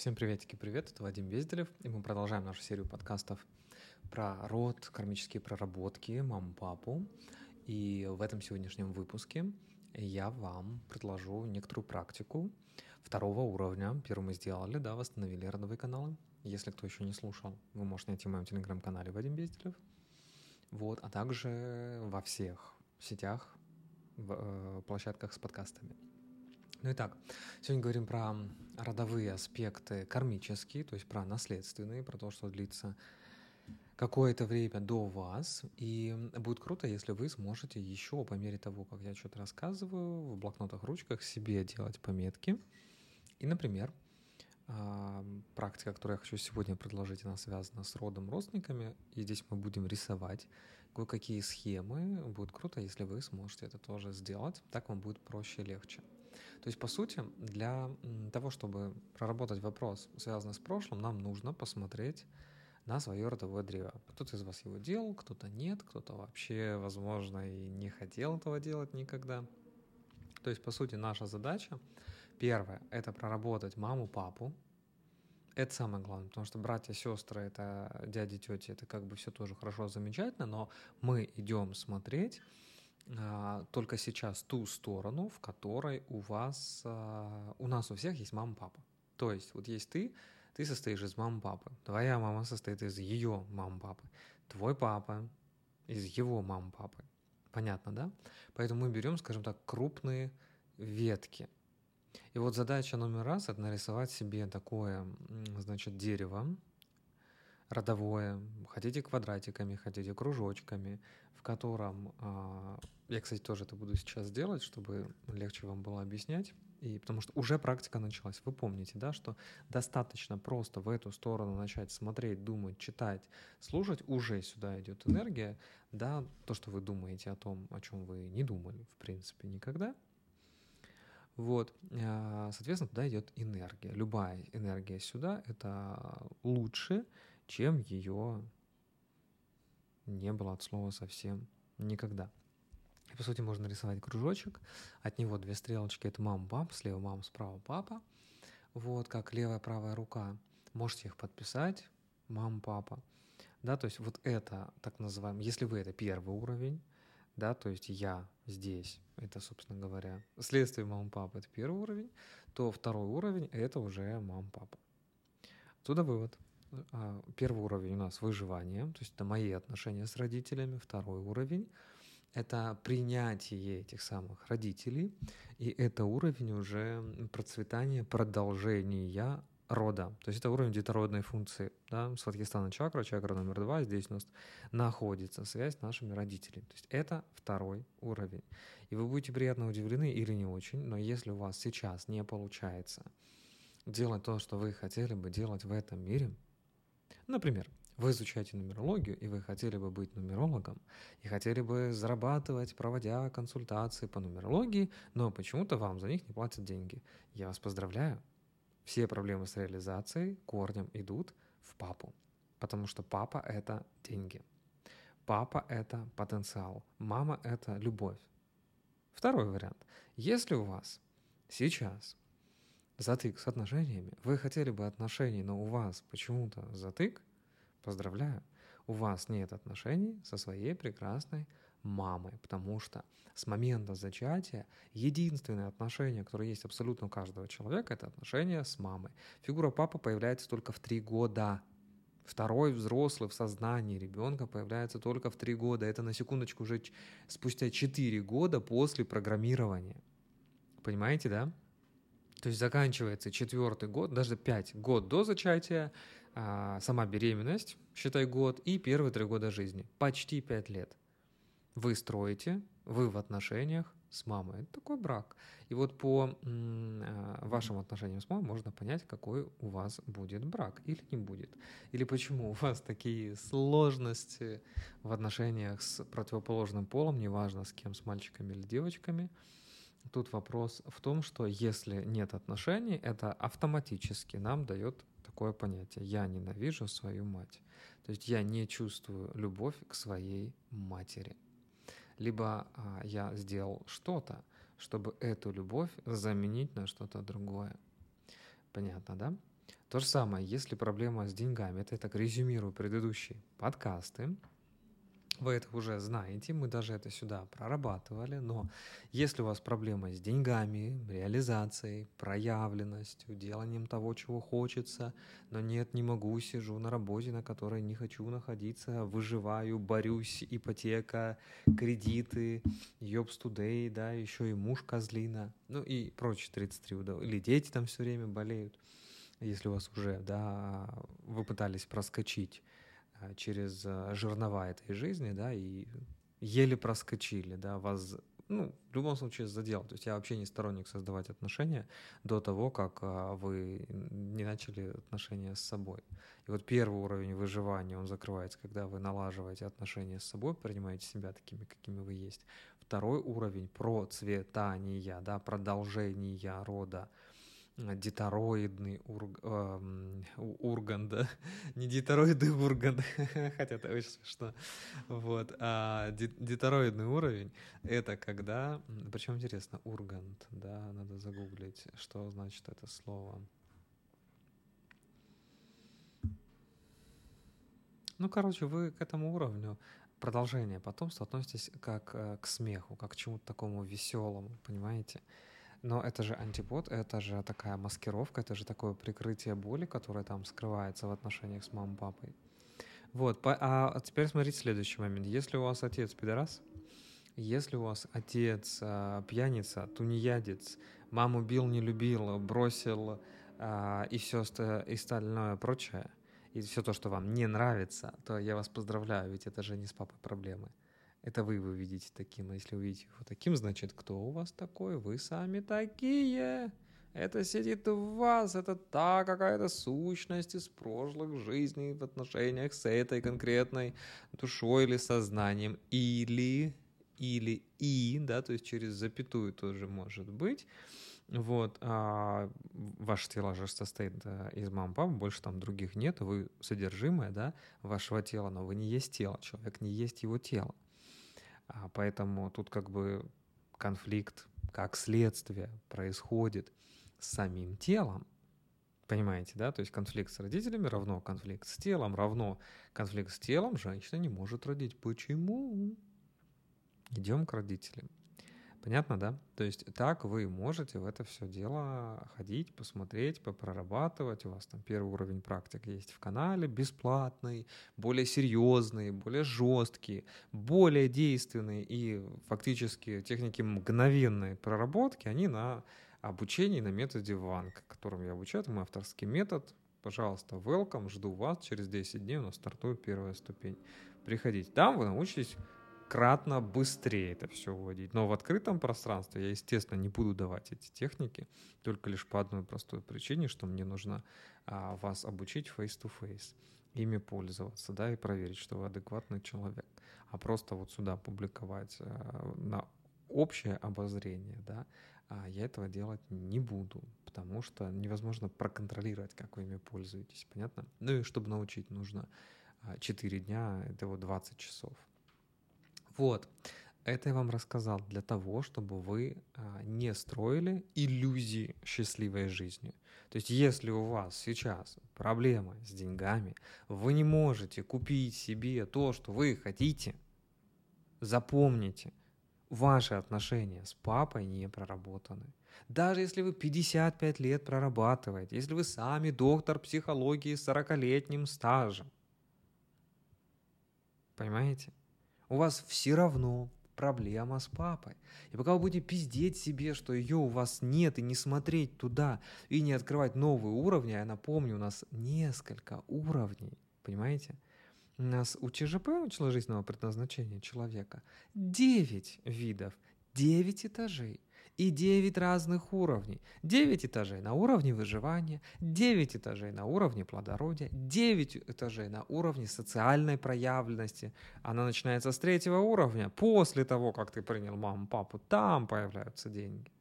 Всем приветики, привет, это Вадим Безделев, и мы продолжаем нашу серию подкастов про род, кармические проработки, маму, папу. И в этом сегодняшнем выпуске я вам предложу некоторую практику второго уровня. Первый мы сделали, да, восстановили родовые каналы. Если кто еще не слушал, вы можете найти в моем телеграм-канале Вадим Безделев. Вот, а также во всех сетях, в э, площадках с подкастами. Ну и так, сегодня говорим про родовые аспекты кармические, то есть про наследственные, про то, что длится какое-то время до вас. И будет круто, если вы сможете еще по мере того, как я что-то рассказываю, в блокнотах, ручках себе делать пометки. И, например, а, практика, которую я хочу сегодня предложить, она связана с родом родственниками, и здесь мы будем рисовать кое-какие схемы. Будет круто, если вы сможете это тоже сделать, так вам будет проще и легче. То есть, по сути, для того, чтобы проработать вопрос, связанный с прошлым, нам нужно посмотреть на свое родовое древо. Кто-то из вас его делал, кто-то нет, кто-то вообще, возможно, и не хотел этого делать никогда. То есть, по сути, наша задача, первое, это проработать маму, папу. Это самое главное, потому что братья, сестры, это дяди, тети, это как бы все тоже хорошо, замечательно, но мы идем смотреть только сейчас ту сторону, в которой у вас, а, у нас у всех есть мама, папа. То есть вот есть ты, ты состоишь из мамы, папы, твоя мама состоит из ее мамы, папы, твой папа из его мамы, папы. Понятно, да? Поэтому мы берем, скажем так, крупные ветки. И вот задача номер раз — это нарисовать себе такое, значит, дерево, родовое, хотите квадратиками, хотите кружочками, в котором, а, я, кстати, тоже это буду сейчас делать, чтобы легче вам было объяснять, и потому что уже практика началась. Вы помните, да, что достаточно просто в эту сторону начать смотреть, думать, читать, слушать, уже сюда идет энергия, да, то, что вы думаете о том, о чем вы не думали, в принципе, никогда. Вот, а, соответственно, туда идет энергия. Любая энергия сюда — это лучше, чем ее не было от слова совсем никогда. И, по сути, можно рисовать кружочек, от него две стрелочки — это мама, папа, слева мама, справа папа, вот, как левая, правая рука. Можете их подписать, мама, папа, да, то есть вот это, так называемый, если вы это первый уровень, да, то есть я здесь, это, собственно говоря, следствие мама, папа — это первый уровень, то второй уровень — это уже мама, папа. Отсюда вывод — первый уровень у нас выживание, то есть это мои отношения с родителями. Второй уровень — это принятие этих самых родителей. И это уровень уже процветания, продолжения рода. То есть это уровень детородной функции. Да? Сватхистана чакра, чакра номер два, здесь у нас находится связь с нашими родителями. То есть это второй уровень. И вы будете приятно удивлены или не очень, но если у вас сейчас не получается делать то, что вы хотели бы делать в этом мире — Например, вы изучаете нумерологию, и вы хотели бы быть нумерологом, и хотели бы зарабатывать, проводя консультации по нумерологии, но почему-то вам за них не платят деньги. Я вас поздравляю. Все проблемы с реализацией корнем идут в папу, потому что папа — это деньги. Папа — это потенциал, мама — это любовь. Второй вариант. Если у вас сейчас затык с отношениями. Вы хотели бы отношений, но у вас почему-то затык. Поздравляю, у вас нет отношений со своей прекрасной мамой, потому что с момента зачатия единственное отношение, которое есть абсолютно у каждого человека, это отношение с мамой. Фигура папы появляется только в три года. Второй взрослый в сознании ребенка появляется только в три года. Это на секундочку уже спустя четыре года после программирования. Понимаете, да? То есть заканчивается четвертый год, даже пять год до зачатия, а, сама беременность, считай год, и первые три года жизни. Почти пять лет. Вы строите, вы в отношениях с мамой. Это такой брак. И вот по а, вашим отношениям с мамой можно понять, какой у вас будет брак или не будет. Или почему у вас такие сложности в отношениях с противоположным полом, неважно с кем, с мальчиками или девочками – Тут вопрос в том, что если нет отношений, это автоматически нам дает такое понятие «я ненавижу свою мать». То есть я не чувствую любовь к своей матери. Либо а, я сделал что-то, чтобы эту любовь заменить на что-то другое. Понятно, да? То же самое, если проблема с деньгами, это я так резюмирую предыдущие подкасты, вы это уже знаете, мы даже это сюда прорабатывали, но если у вас проблема с деньгами, реализацией, проявленностью, деланием того, чего хочется, но нет, не могу, сижу на работе, на которой не хочу находиться, выживаю, борюсь, ипотека, кредиты, ёбс тудей, да, еще и муж козлина, ну и прочие 33 удов... или дети там все время болеют, если у вас уже, да, вы пытались проскочить через а, жернова этой жизни, да, и еле проскочили, да, вас, ну, в любом случае задел. То есть я вообще не сторонник создавать отношения до того, как а, вы не начали отношения с собой. И вот первый уровень выживания, он закрывается, когда вы налаживаете отношения с собой, принимаете себя такими, какими вы есть. Второй уровень процветания, да, продолжения рода, детороидный ург, э, урган, да, не детороидный урган, хотя это очень смешно, вот, а детороидный уровень — это когда, причем интересно, ургант, да, надо загуглить, что значит это слово. Ну, короче, вы к этому уровню продолжение потомства относитесь как э, к смеху, как к чему-то такому веселому, понимаете? Но это же антипод, это же такая маскировка, это же такое прикрытие боли, которое там скрывается в отношениях с мамой, папой. Вот, а теперь смотрите следующий момент. Если у вас отец пидорас, если у вас отец а, пьяница, тунеядец, маму бил, не любил, бросил а, и все и остальное прочее, и все то, что вам не нравится, то я вас поздравляю, ведь это же не с папой проблемы. Это вы его видите таким, а если увидите его таким, значит, кто у вас такой? Вы сами такие. Это сидит в вас, это та какая-то сущность из прошлых жизней в отношениях с этой конкретной душой или сознанием. Или, или и, да, то есть через запятую тоже может быть. Вот, а тело же состоит из мам пап, больше там других нет, вы содержимое, да, вашего тела, но вы не есть тело, человек не есть его тело. А поэтому тут как бы конфликт как следствие происходит с самим телом. Понимаете, да? То есть конфликт с родителями равно конфликт с телом, равно конфликт с телом женщина не может родить. Почему? Идем к родителям. Понятно, да? То есть так вы можете в это все дело ходить, посмотреть, попрорабатывать. У вас там первый уровень практик есть в канале, бесплатный, более серьезный, более жесткий, более действенный и фактически техники мгновенной проработки, они на обучении на методе ВАНК, которым я обучаю. Это мой авторский метод. Пожалуйста, welcome, жду вас. Через 10 дней у нас стартует первая ступень. Приходите. Там вы научитесь кратно быстрее это все вводить. Но в открытом пространстве я, естественно, не буду давать эти техники, только лишь по одной простой причине, что мне нужно а, вас обучить face-to-face, ими пользоваться, да, и проверить, что вы адекватный человек. А просто вот сюда публиковать а, на общее обозрение, да, а я этого делать не буду, потому что невозможно проконтролировать, как вы ими пользуетесь, понятно? Ну и чтобы научить, нужно 4 а, дня, это вот 20 часов. Вот. Это я вам рассказал для того, чтобы вы а, не строили иллюзии счастливой жизни. То есть, если у вас сейчас проблемы с деньгами, вы не можете купить себе то, что вы хотите, запомните, ваши отношения с папой не проработаны. Даже если вы 55 лет прорабатываете, если вы сами доктор психологии с 40-летним стажем, понимаете? У вас все равно проблема с папой. И пока вы будете пиздеть себе, что ее у вас нет, и не смотреть туда, и не открывать новые уровни, я напомню, у нас несколько уровней, понимаете? У нас у ЧЖП, у человеческого предназначения человека, 9 видов, 9 этажей и 9 разных уровней. 9 этажей на уровне выживания, 9 этажей на уровне плодородия, 9 этажей на уровне социальной проявленности. Она начинается с третьего уровня. После того, как ты принял маму, папу, там появляются деньги.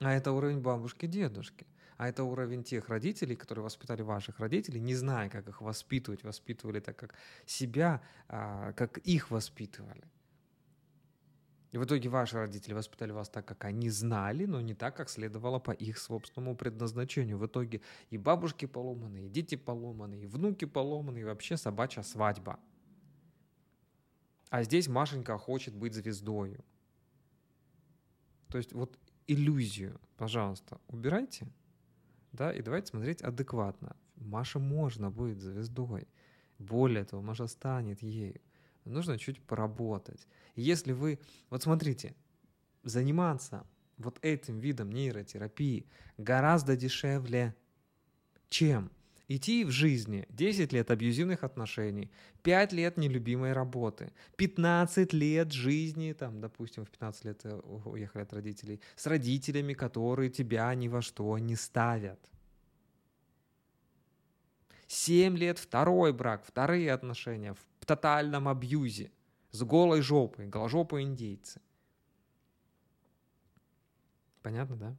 А это уровень бабушки, дедушки. А это уровень тех родителей, которые воспитали ваших родителей, не зная, как их воспитывать, воспитывали так, как себя, а, как их воспитывали. И в итоге ваши родители воспитали вас так, как они знали, но не так, как следовало по их собственному предназначению. В итоге и бабушки поломаны, и дети поломаны, и внуки поломаны, и вообще собачья свадьба. А здесь Машенька хочет быть звездою. То есть вот иллюзию, пожалуйста, убирайте, да, и давайте смотреть адекватно. Маша можно быть звездой. Более того, Маша станет ею. Нужно чуть поработать. Если вы, вот смотрите, заниматься вот этим видом нейротерапии гораздо дешевле, чем идти в жизни 10 лет абьюзивных отношений, 5 лет нелюбимой работы, 15 лет жизни, там, допустим, в 15 лет э, уехали от родителей, с родителями, которые тебя ни во что не ставят. 7 лет второй брак, вторые отношения в тотальном абьюзе, с голой жопой, голожопые индейцы. Понятно, да?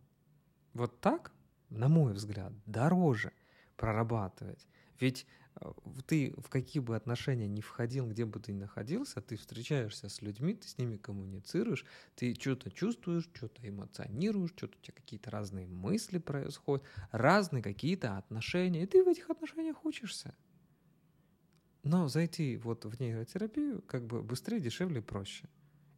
Вот так, на мой взгляд, дороже прорабатывать. Ведь э, ты в какие бы отношения ни входил, где бы ты ни находился, ты встречаешься с людьми, ты с ними коммуницируешь, ты что-то чувствуешь, что-то эмоционируешь, что-то у тебя какие-то разные мысли происходят, разные какие-то отношения, и ты в этих отношениях учишься. Но зайти вот в нейротерапию как бы быстрее, дешевле, проще.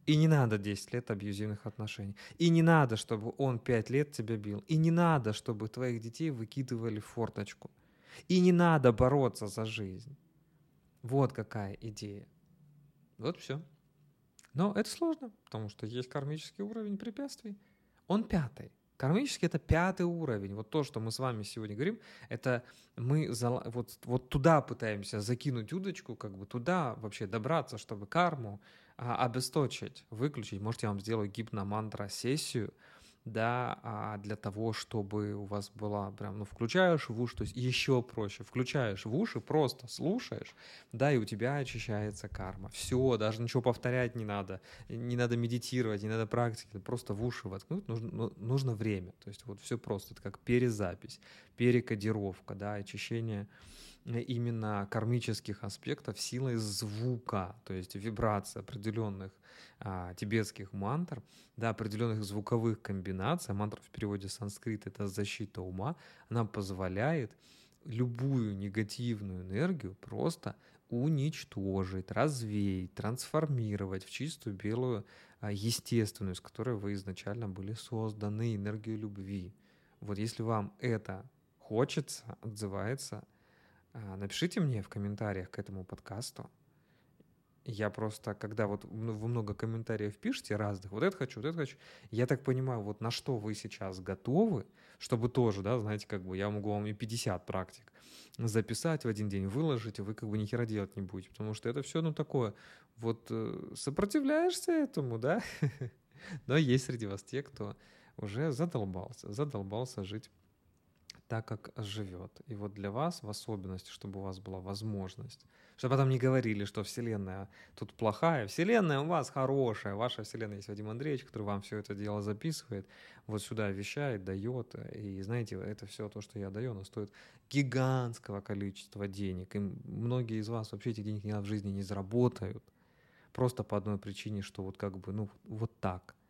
И не надо 10 лет абьюзивных отношений. И не надо, чтобы он 5 лет тебя бил. И не надо, чтобы твоих детей выкидывали в форточку. И не надо бороться за жизнь. Вот какая идея. Вот все. Но это сложно, потому что есть кармический уровень препятствий. Он пятый. Кармический — это пятый уровень. Вот то, что мы с вами сегодня говорим, это мы вот, вот туда пытаемся закинуть удочку, как бы туда вообще добраться, чтобы карму а, обесточить, выключить. Может, я вам сделаю гипномантра-сессию, да, а для того, чтобы у вас была прям, ну, включаешь в уши, то есть еще проще, включаешь в уши, просто слушаешь, да, и у тебя очищается карма. Все, даже ничего повторять не надо, не надо медитировать, не надо практики, просто в уши воткнуть нужно, ну, нужно время. То есть вот все просто, это как перезапись, перекодировка, да, очищение именно кармических аспектов силой звука, то есть вибрации определенных а, тибетских мантр, да, определенных звуковых комбинаций, а мантра в переводе санскрит это защита ума, она позволяет любую негативную энергию просто уничтожить, развеять, трансформировать в чистую белую а, естественную, с которой вы изначально были созданы, энергию любви. Вот если вам это хочется, отзывается, а, напишите мне в комментариях к этому подкасту. Я просто, когда вот вы много комментариев пишете разных, вот это хочу, вот это хочу, я так понимаю, вот на что вы сейчас готовы, чтобы тоже, да, знаете, как бы я могу вам и 50 практик записать в один день, выложить, и вы как бы ни хера делать не будете, потому что это все, ну, такое, вот э, сопротивляешься этому, да, но есть среди вас те, кто уже задолбался, задолбался жить так, как живет. И вот для вас в особенности, чтобы у вас была возможность, чтобы потом не говорили, что Вселенная тут плохая, Вселенная у вас хорошая, ваша Вселенная есть Вадим Андреевич, который вам все это дело записывает, вот сюда вещает, дает, и знаете, это все то, что я даю, оно стоит гигантского количества денег, и многие из вас вообще этих денег никогда в жизни не заработают, просто по одной причине, что вот как бы, ну, вот так –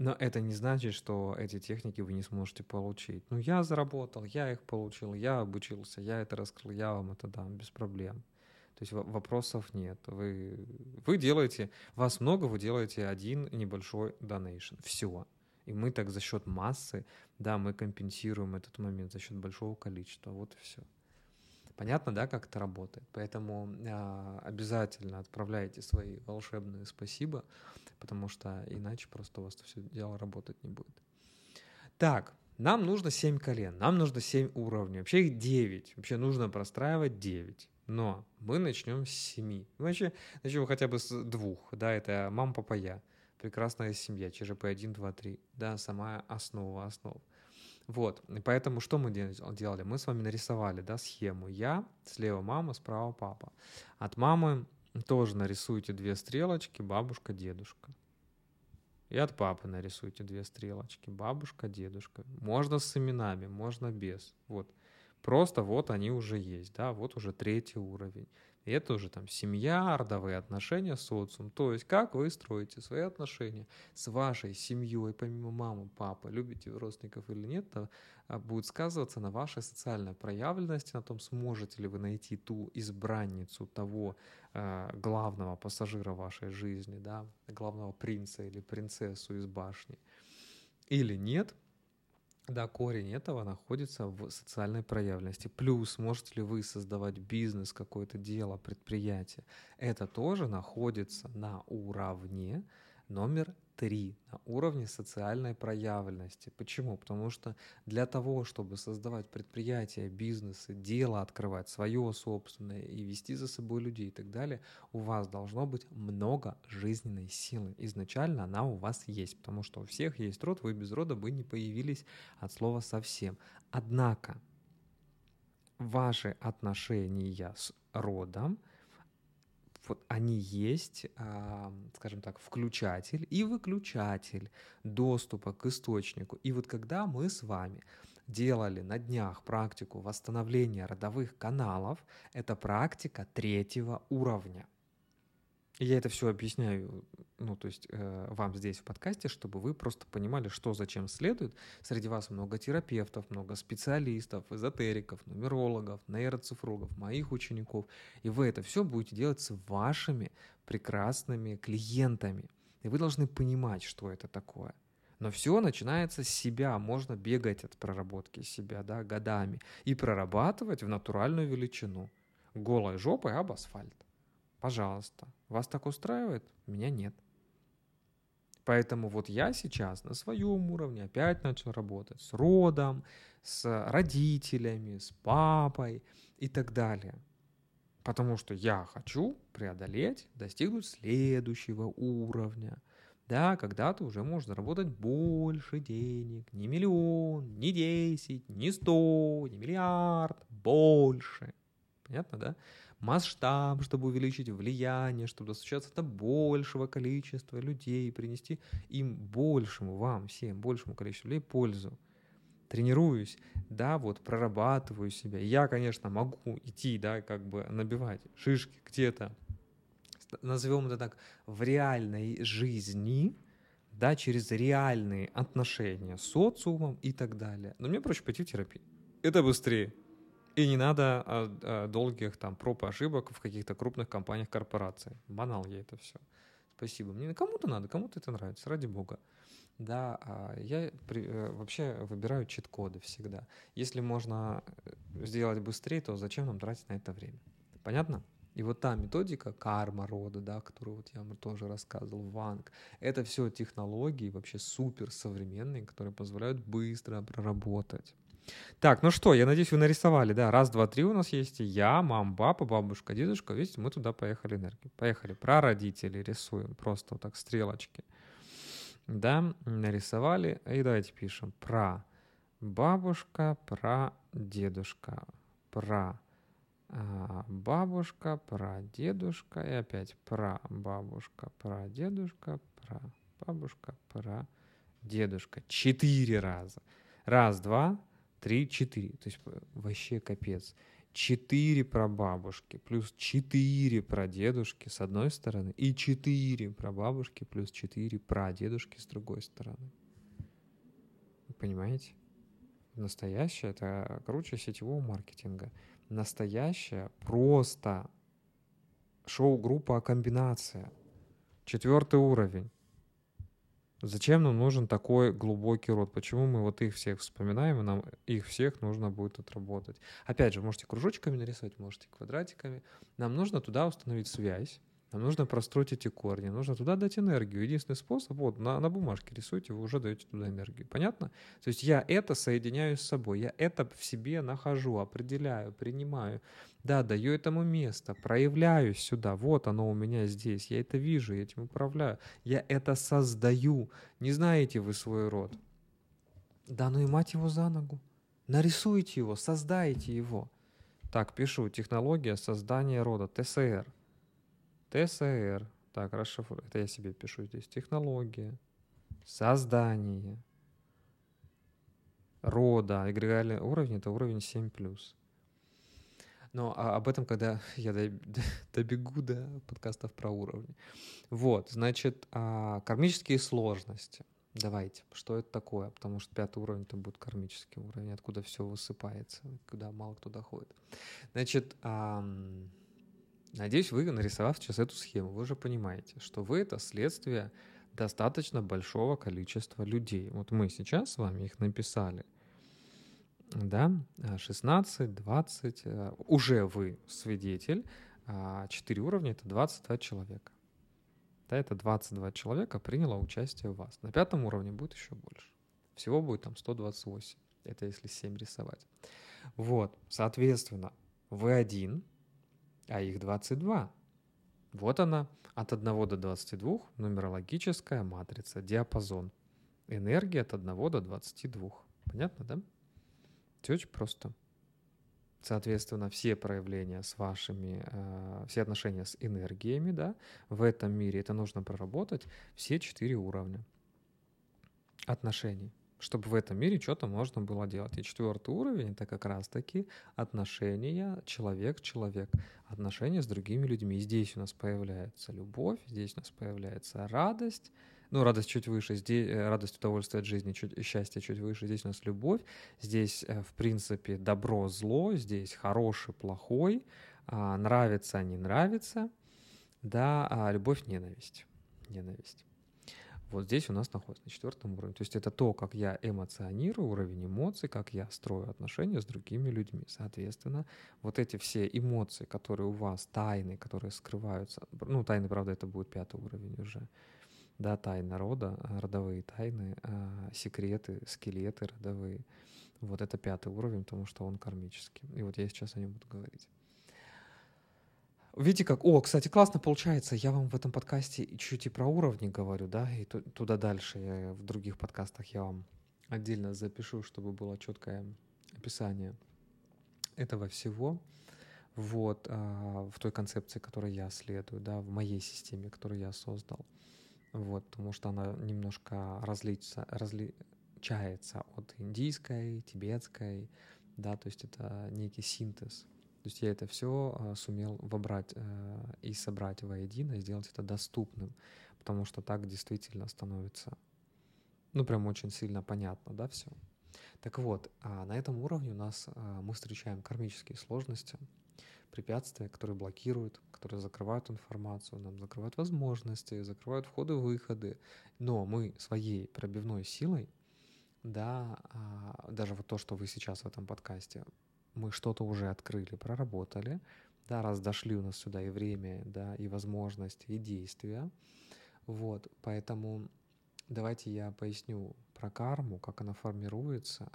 но это не значит, что эти техники вы не сможете получить. Ну, я заработал, я их получил, я обучился, я это раскрыл, я вам это дам без проблем. То есть вопросов нет. Вы, вы делаете, вас много, вы делаете один небольшой донейшн. Все. И мы так за счет массы, да, мы компенсируем этот момент за счет большого количества. Вот и все. Понятно, да, как это работает? Поэтому э, обязательно отправляйте свои волшебные спасибо, потому что иначе просто у вас все дело работать не будет. Так, нам нужно 7 колен, нам нужно 7 уровней, вообще их 9, вообще нужно простраивать 9. Но мы начнем с 7. Вообще, начнем хотя бы с двух, да, это мама, папа, я. Прекрасная семья, ЧЖП 1, 2, 3, да, сама основа основ. Вот, и поэтому что мы делали? Мы с вами нарисовали, да, схему. Я, слева мама, справа папа. От мамы тоже нарисуйте две стрелочки, бабушка, дедушка. И от папы нарисуйте две стрелочки, бабушка, дедушка. Можно с именами, можно без. Вот. Просто вот они уже есть, да, вот уже третий уровень. И это уже там семья, родовые отношения, социум. То есть как вы строите свои отношения с вашей семьей, помимо мамы, папы, любите родственников или нет, то а, будет сказываться на вашей социальной проявленности, на том, сможете ли вы найти ту избранницу того э, главного пассажира вашей жизни, да, главного принца или принцессу из башни, или нет – да, корень этого находится в социальной проявленности. Плюс, можете ли вы создавать бизнес, какое-то дело, предприятие. Это тоже находится на уровне номер три на уровне социальной проявленности. Почему? Потому что для того, чтобы создавать предприятия, бизнесы, дело открывать свое собственное и вести за собой людей и так далее, у вас должно быть много жизненной силы. Изначально она у вас есть, потому что у всех есть род, вы без рода бы не появились от слова совсем. Однако ваши отношения с родом – вот они есть, скажем так, включатель и выключатель доступа к источнику. И вот когда мы с вами делали на днях практику восстановления родовых каналов, это практика третьего уровня – я это все объясняю, ну, то есть э, вам здесь в подкасте, чтобы вы просто понимали, что зачем следует. Среди вас много терапевтов, много специалистов, эзотериков, нумерологов, нейроцифрологов, моих учеников. И вы это все будете делать с вашими прекрасными клиентами. И вы должны понимать, что это такое. Но все начинается с себя. Можно бегать от проработки себя да, годами и прорабатывать в натуральную величину. Голой жопой об асфальт. Пожалуйста. Вас так устраивает? Меня нет. Поэтому вот я сейчас на своем уровне опять начал работать с родом, с родителями, с папой и так далее. Потому что я хочу преодолеть, достигнуть следующего уровня. Да, когда-то уже можно заработать больше денег. Не миллион, не десять, не сто, не миллиард, больше. Понятно, да? Масштаб, чтобы увеличить влияние, чтобы достучаться до большего количества людей, принести им большему, вам всем, большему количеству людей пользу. Тренируюсь, да, вот прорабатываю себя. Я, конечно, могу идти, да, как бы набивать шишки где-то, назовем это так, в реальной жизни, да, через реальные отношения с социумом и так далее. Но мне проще пойти в терапию. Это быстрее. И не надо а, а, долгих там проб и ошибок в каких-то крупных компаниях корпораций. Банал я это все. Спасибо. Мне кому-то надо, кому-то это нравится, ради бога. Да, а я при, э, вообще выбираю чит-коды всегда. Если можно э, сделать быстрее, то зачем нам тратить на это время? Понятно? И вот та методика карма рода, да, которую вот я тоже рассказывал, Ванг, это все технологии вообще супер современные, которые позволяют быстро проработать. Так, ну что, я надеюсь, вы нарисовали, да, раз, два, три у нас есть я, мам, папа, бабушка, дедушка, видите, мы туда поехали энергию. Поехали, про родителей рисуем, просто вот так стрелочки. Да, нарисовали, и давайте пишем про бабушка, про дедушка, про а, бабушка, про дедушка, и опять про бабушка, про дедушка, про бабушка, про дедушка. Четыре раза. Раз, два, три, четыре. То есть э, вообще капец. Четыре прабабушки плюс четыре прадедушки с одной стороны и четыре прабабушки плюс четыре прадедушки с другой стороны. Понимаете? Настоящее — это круче сетевого маркетинга. Настоящее просто шоу-группа комбинация. Четвертый уровень. Зачем нам нужен такой глубокий род? Почему мы вот их всех вспоминаем, и нам их всех нужно будет отработать? Опять же, можете кружочками нарисовать, можете квадратиками. Нам нужно туда установить связь, нам нужно простроить эти корни, нужно туда дать энергию. Единственный способ, вот на, на бумажке рисуйте, вы уже даете туда энергию. Понятно? То есть я это соединяю с собой, я это в себе нахожу, определяю, принимаю. Да, даю этому место, проявляю сюда. Вот оно у меня здесь. Я это вижу, я этим управляю. Я это создаю. Не знаете вы свой род? Да ну и мать его за ногу. Нарисуйте его, создайте его. Так, пишу. Технология создания рода. ТСР. ТСР. Так, расшифрую. Это я себе пишу здесь. Технология. Создание рода, эгрегориальный уровень — это уровень 7+. Но а об этом, когда я добегу до подкастов про уровни. Вот, значит, а, кармические сложности. Давайте, что это такое? Потому что пятый уровень это будет кармический уровень, откуда все высыпается, куда мало кто доходит. Значит, надеюсь, вы, нарисовав сейчас эту схему, вы уже понимаете, что вы это следствие достаточно большого количества людей. Вот мы сейчас с вами их написали – да, 16, 20, э, уже вы свидетель, 4 а уровня — это 22 человека. Да, это 22 человека приняло участие в вас. На пятом уровне будет еще больше. Всего будет там 128. Это если 7 рисовать. Вот, соответственно, вы один, а их 22. Вот она, от 1 до 22, нумерологическая матрица, диапазон. Энергия от 1 до 22. Понятно, да? Все очень просто. Соответственно, все проявления с вашими, э, все отношения с энергиями, да, в этом мире это нужно проработать все четыре уровня отношений, чтобы в этом мире что-то можно было делать. И четвертый уровень это как раз-таки отношения человек-человек, отношения с другими людьми. И здесь у нас появляется любовь, здесь у нас появляется радость, ну, радость чуть выше, здесь э, радость удовольствие от жизни, чуть, счастье чуть выше, здесь у нас любовь, здесь, э, в принципе, добро, зло, здесь хороший, плохой, а, нравится, не нравится, да, а любовь, ненависть, ненависть. Вот здесь у нас находится на четвертом уровне. То есть это то, как я эмоционирую, уровень эмоций, как я строю отношения с другими людьми. Соответственно, вот эти все эмоции, которые у вас, тайны, которые скрываются, ну, тайны, правда, это будет пятый уровень уже, да, тайна рода, а, родовые тайны, а, секреты, скелеты родовые. Вот это пятый уровень, потому что он кармический. И вот я сейчас о нем буду говорить. Видите как? О, кстати, классно получается. Я вам в этом подкасте чуть и про уровни говорю, да, и туда дальше я в других подкастах я вам отдельно запишу, чтобы было четкое описание этого всего. Вот, а, в той концепции, которой я следую, да, в моей системе, которую я создал вот, потому что она немножко различается, различается от индийской, тибетской, да, то есть это некий синтез. То есть я это все а, сумел вобрать э, и собрать воедино, сделать это доступным, потому что так действительно становится, ну, прям очень сильно понятно, да, все. Так вот, а на этом уровне у нас а, мы встречаем кармические сложности, препятствия, которые блокируют, которые закрывают информацию, нам закрывают возможности, закрывают входы-выходы. Но мы своей пробивной силой, да, даже вот то, что вы сейчас в этом подкасте, мы что-то уже открыли, проработали, да, раз дошли у нас сюда и время, да, и возможности, и действия. Вот, поэтому давайте я поясню про карму, как она формируется,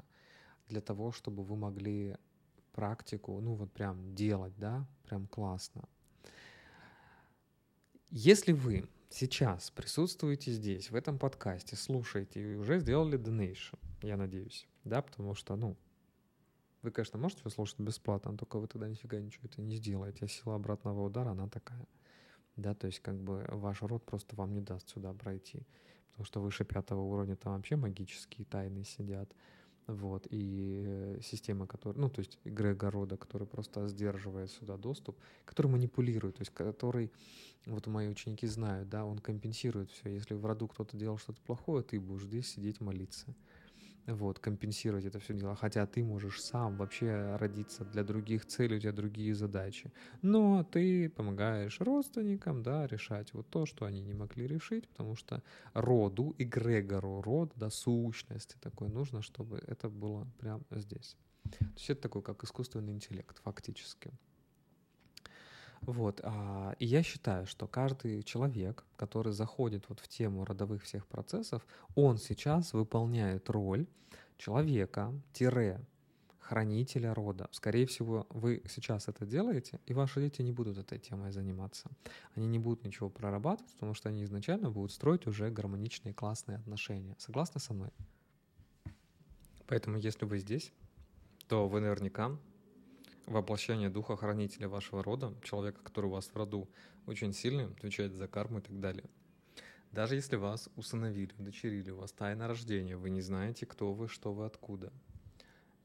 для того, чтобы вы могли практику, ну вот прям делать, да, прям классно. Если вы сейчас присутствуете здесь, в этом подкасте, слушаете и уже сделали donation, я надеюсь, да, потому что, ну, вы, конечно, можете его слушать бесплатно, но только вы тогда нифига ничего это не сделаете, а сила обратного удара, она такая, да, то есть как бы ваш род просто вам не даст сюда пройти, потому что выше пятого уровня там вообще магические тайны сидят, вот, и э, система, которая, ну, то есть эгрегор рода, который просто сдерживает сюда доступ, который манипулирует, то есть который, вот мои ученики знают, да, он компенсирует все. Если в роду кто-то делал что-то плохое, ты будешь здесь сидеть молиться вот, компенсировать это все дело. Хотя ты можешь сам вообще родиться для других целей, у тебя другие задачи. Но ты помогаешь родственникам, да, решать вот то, что они не могли решить, потому что роду, эгрегору род, да, сущности такой нужно, чтобы это было прямо здесь. То есть это такой, как искусственный интеллект, фактически. Вот, а, и я считаю, что каждый человек, который заходит вот в тему родовых всех процессов, он сейчас выполняет роль человека, тире, хранителя рода. Скорее всего, вы сейчас это делаете, и ваши дети не будут этой темой заниматься. Они не будут ничего прорабатывать, потому что они изначально будут строить уже гармоничные, классные отношения. Согласны со мной? Поэтому, если вы здесь, то вы наверняка воплощение духа хранителя вашего рода, человека, который у вас в роду очень сильный, отвечает за карму и так далее. Даже если вас усыновили, удочерили, у вас тайна рождения, вы не знаете, кто вы, что вы, откуда.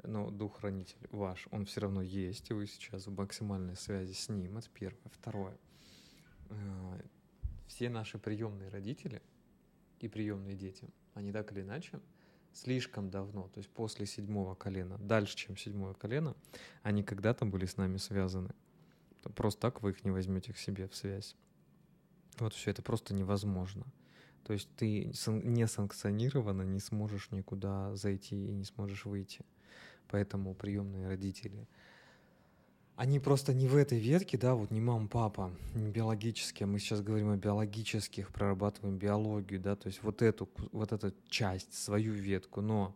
но дух-хранитель ваш, он все равно есть, и вы сейчас в максимальной связи с ним, это первое. Второе. Э, все наши приемные родители и приемные дети, они так или иначе слишком давно, то есть после седьмого колена, дальше, чем седьмое колено, они когда-то были с нами связаны. Просто так вы их не возьмете к себе в связь. Вот все это просто невозможно. То есть ты не санкционированно не сможешь никуда зайти и не сможешь выйти. Поэтому приемные родители, они просто не в этой ветке, да, вот не мама, папа, не биологические, мы сейчас говорим о биологических, прорабатываем биологию, да, то есть вот эту, вот эту часть, свою ветку, но,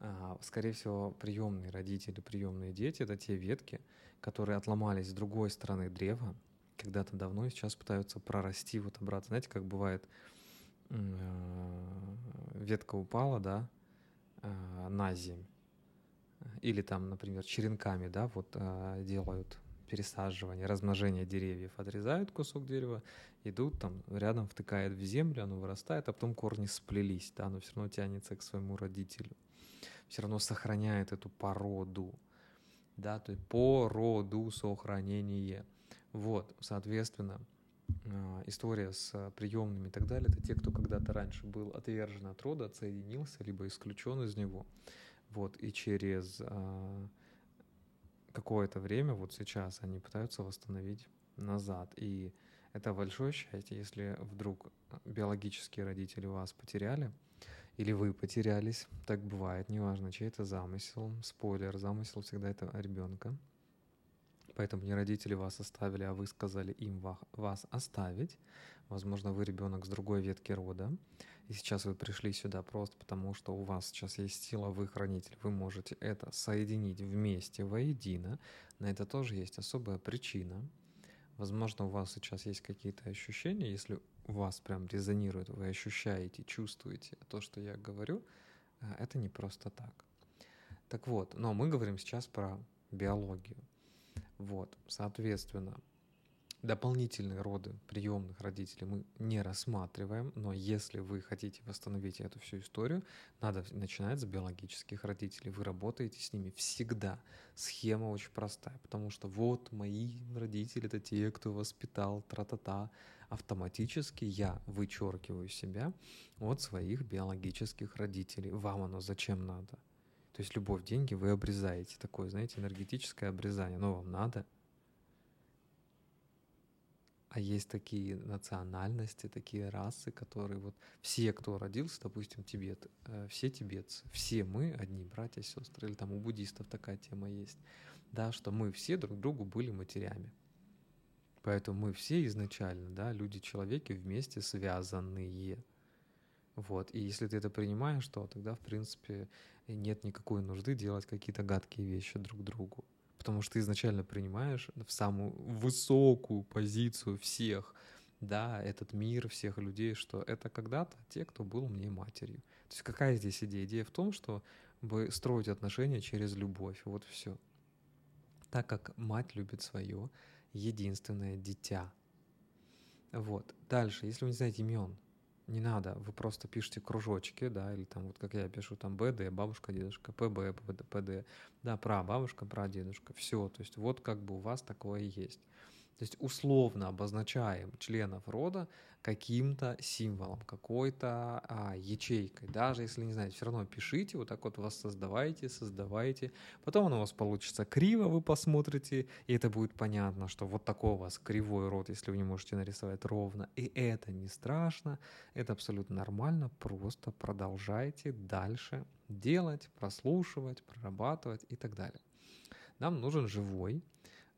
а, скорее всего, приемные родители, приемные дети — это те ветки, которые отломались с другой стороны древа, когда-то давно и сейчас пытаются прорасти вот обратно. Знаете, как бывает, э, ветка упала, да, э, на землю, или там, например, черенками, да, вот э, делают пересаживание, размножение деревьев, отрезают кусок дерева, идут там, рядом втыкает в землю, оно вырастает, а потом корни сплелись, да, но все равно тянется к своему родителю, все равно сохраняет эту породу, да, то есть породу сохранение. Вот, соответственно, а, история с приемными и так далее, это те, кто когда-то раньше был отвержен от рода, отсоединился, либо исключен из него. Вот, и через а, какое-то время, вот сейчас, они пытаются восстановить назад. И это большое счастье, если вдруг биологические родители вас потеряли, или вы потерялись, так бывает, неважно, чей это замысел. Спойлер, замысел всегда это ребенка. Поэтому не родители вас оставили, а вы сказали им вас оставить. Возможно, вы ребенок с другой ветки рода. И сейчас вы пришли сюда просто потому, что у вас сейчас есть сила, вы хранитель. Вы можете это соединить вместе, воедино. На это тоже есть особая причина. Возможно, у вас сейчас есть какие-то ощущения, если у вас прям резонирует, вы ощущаете, чувствуете то, что я говорю, э, это не просто так. Так вот, но мы говорим сейчас про биологию. Вот, соответственно, дополнительные роды приемных родителей мы не рассматриваем, но если вы хотите восстановить эту всю историю, надо начинать с биологических родителей. Вы работаете с ними всегда. Схема очень простая, потому что вот мои родители — это те, кто воспитал, тра-та-та. Автоматически я вычеркиваю себя от своих биологических родителей. Вам оно зачем надо? То есть любовь, деньги вы обрезаете. Такое, знаете, энергетическое обрезание. Но вам надо. А есть такие национальности, такие расы, которые вот все, кто родился, допустим, Тибет, э, все тибетцы, все мы одни братья, сестры, или там у буддистов такая тема есть, да, что мы все друг другу были матерями. Поэтому мы все изначально, да, люди-человеки вместе связанные. Вот. И если ты это принимаешь, то тогда, в принципе, нет никакой нужды делать какие-то гадкие вещи друг другу. Потому что ты изначально принимаешь в самую высокую позицию всех, да, этот мир, всех людей, что это когда-то те, кто был мне матерью. То есть какая здесь идея? Идея в том, что вы строить отношения через любовь. Вот все. Так как мать любит свое единственное дитя. Вот. Дальше, если вы не знаете имен, не надо, вы просто пишете кружочки, да, или там вот как я пишу, там БД, бабушка, дедушка, ПБ, ПД, да, про бабушка, про дедушка, все, то есть вот как бы у вас такое есть. То есть условно обозначаем членов рода каким-то символом, какой-то а, ячейкой. Даже если не знаете, все равно пишите, вот так вот вас создавайте, создавайте. Потом оно у вас получится криво, вы посмотрите, и это будет понятно, что вот такой у вас кривой рот, если вы не можете нарисовать ровно. И это не страшно, это абсолютно нормально, просто продолжайте дальше делать, прослушивать, прорабатывать и так далее. Нам нужен живой,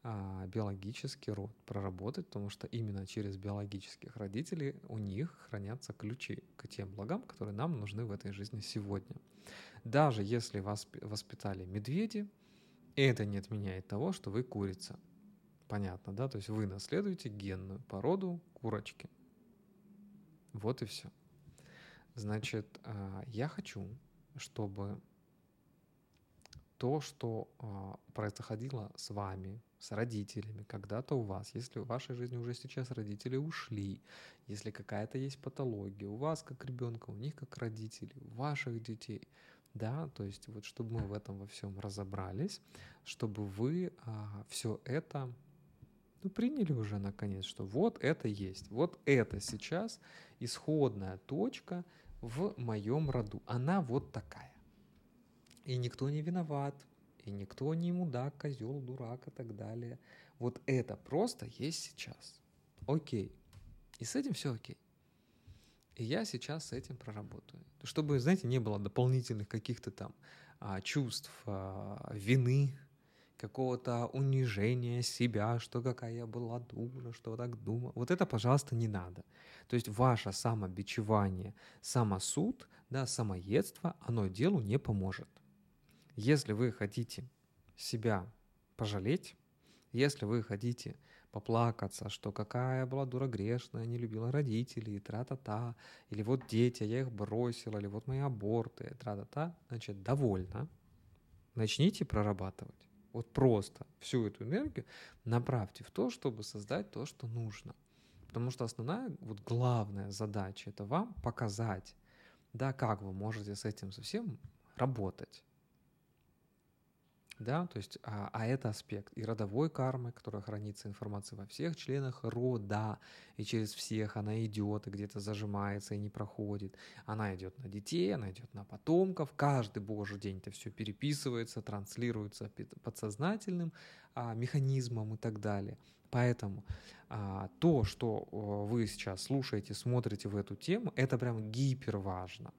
биологический род проработать, потому что именно через биологических родителей у них хранятся ключи к тем благам, которые нам нужны в этой жизни сегодня. Даже если вас воспитали медведи, это не отменяет того, что вы курица. Понятно, да? То есть вы наследуете генную породу курочки. Вот и все. Значит, а, я хочу, чтобы то, что а, происходило с вами, с родителями, когда-то у вас, если в вашей жизни уже сейчас родители ушли, если какая-то есть патология у вас как ребенка, у них как родителей, у ваших детей, да, то есть вот чтобы мы в этом во всем разобрались, чтобы вы а, все это ну, приняли уже наконец, что вот это есть, вот это сейчас исходная точка в моем роду. Она вот такая. И никто не виноват, и никто не мудак, козел, дурак и так далее. Вот это просто есть сейчас. Окей. И с этим все окей. И я сейчас с этим проработаю. Чтобы, знаете, не было дополнительных каких-то там а, чувств а, вины, какого-то унижения себя, что какая я была дура, что так думала. Вот это, пожалуйста, не надо. То есть ваше самобичевание, самосуд, да, самоедство, оно делу не поможет. Если вы хотите себя пожалеть, если вы хотите поплакаться, что какая была дура грешная, не любила родителей, тра-та-та, или вот дети, я их бросила, или вот мои аборты, тра-та-та, значит, довольно. Начните прорабатывать. Вот просто всю эту энергию направьте в то, чтобы создать то, что нужно. Потому что основная, вот главная задача это вам показать, да, как вы можете с этим совсем работать да, то есть, а, а это аспект и родовой кармы, которая хранится информация во всех членах рода, и через всех она идет, и где-то зажимается и не проходит. Она идет на детей, она идет на потомков, каждый божий день это все переписывается, транслируется подсознательным а, механизмом и так далее. Поэтому а, то, что вы сейчас слушаете, смотрите в эту тему, это прям гипер важно.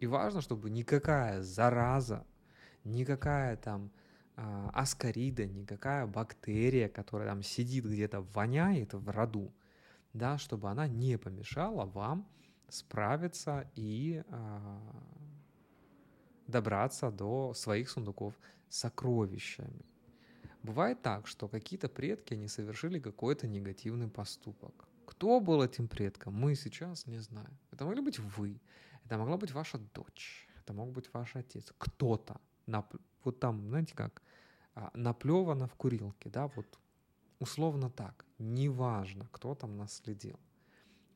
И важно, чтобы никакая зараза никакая там а, аскарида, никакая бактерия, которая там сидит где-то, воняет в роду, да, чтобы она не помешала вам справиться и а, добраться до своих сундуков с сокровищами. Бывает так, что какие-то предки, они совершили какой-то негативный поступок. Кто был этим предком, мы сейчас не знаем. Это могли быть вы, это могла быть ваша дочь, это мог быть ваш отец, кто-то нап... вот там, знаете как, а, наплевано в курилке, да, вот условно так, неважно, кто там наследил.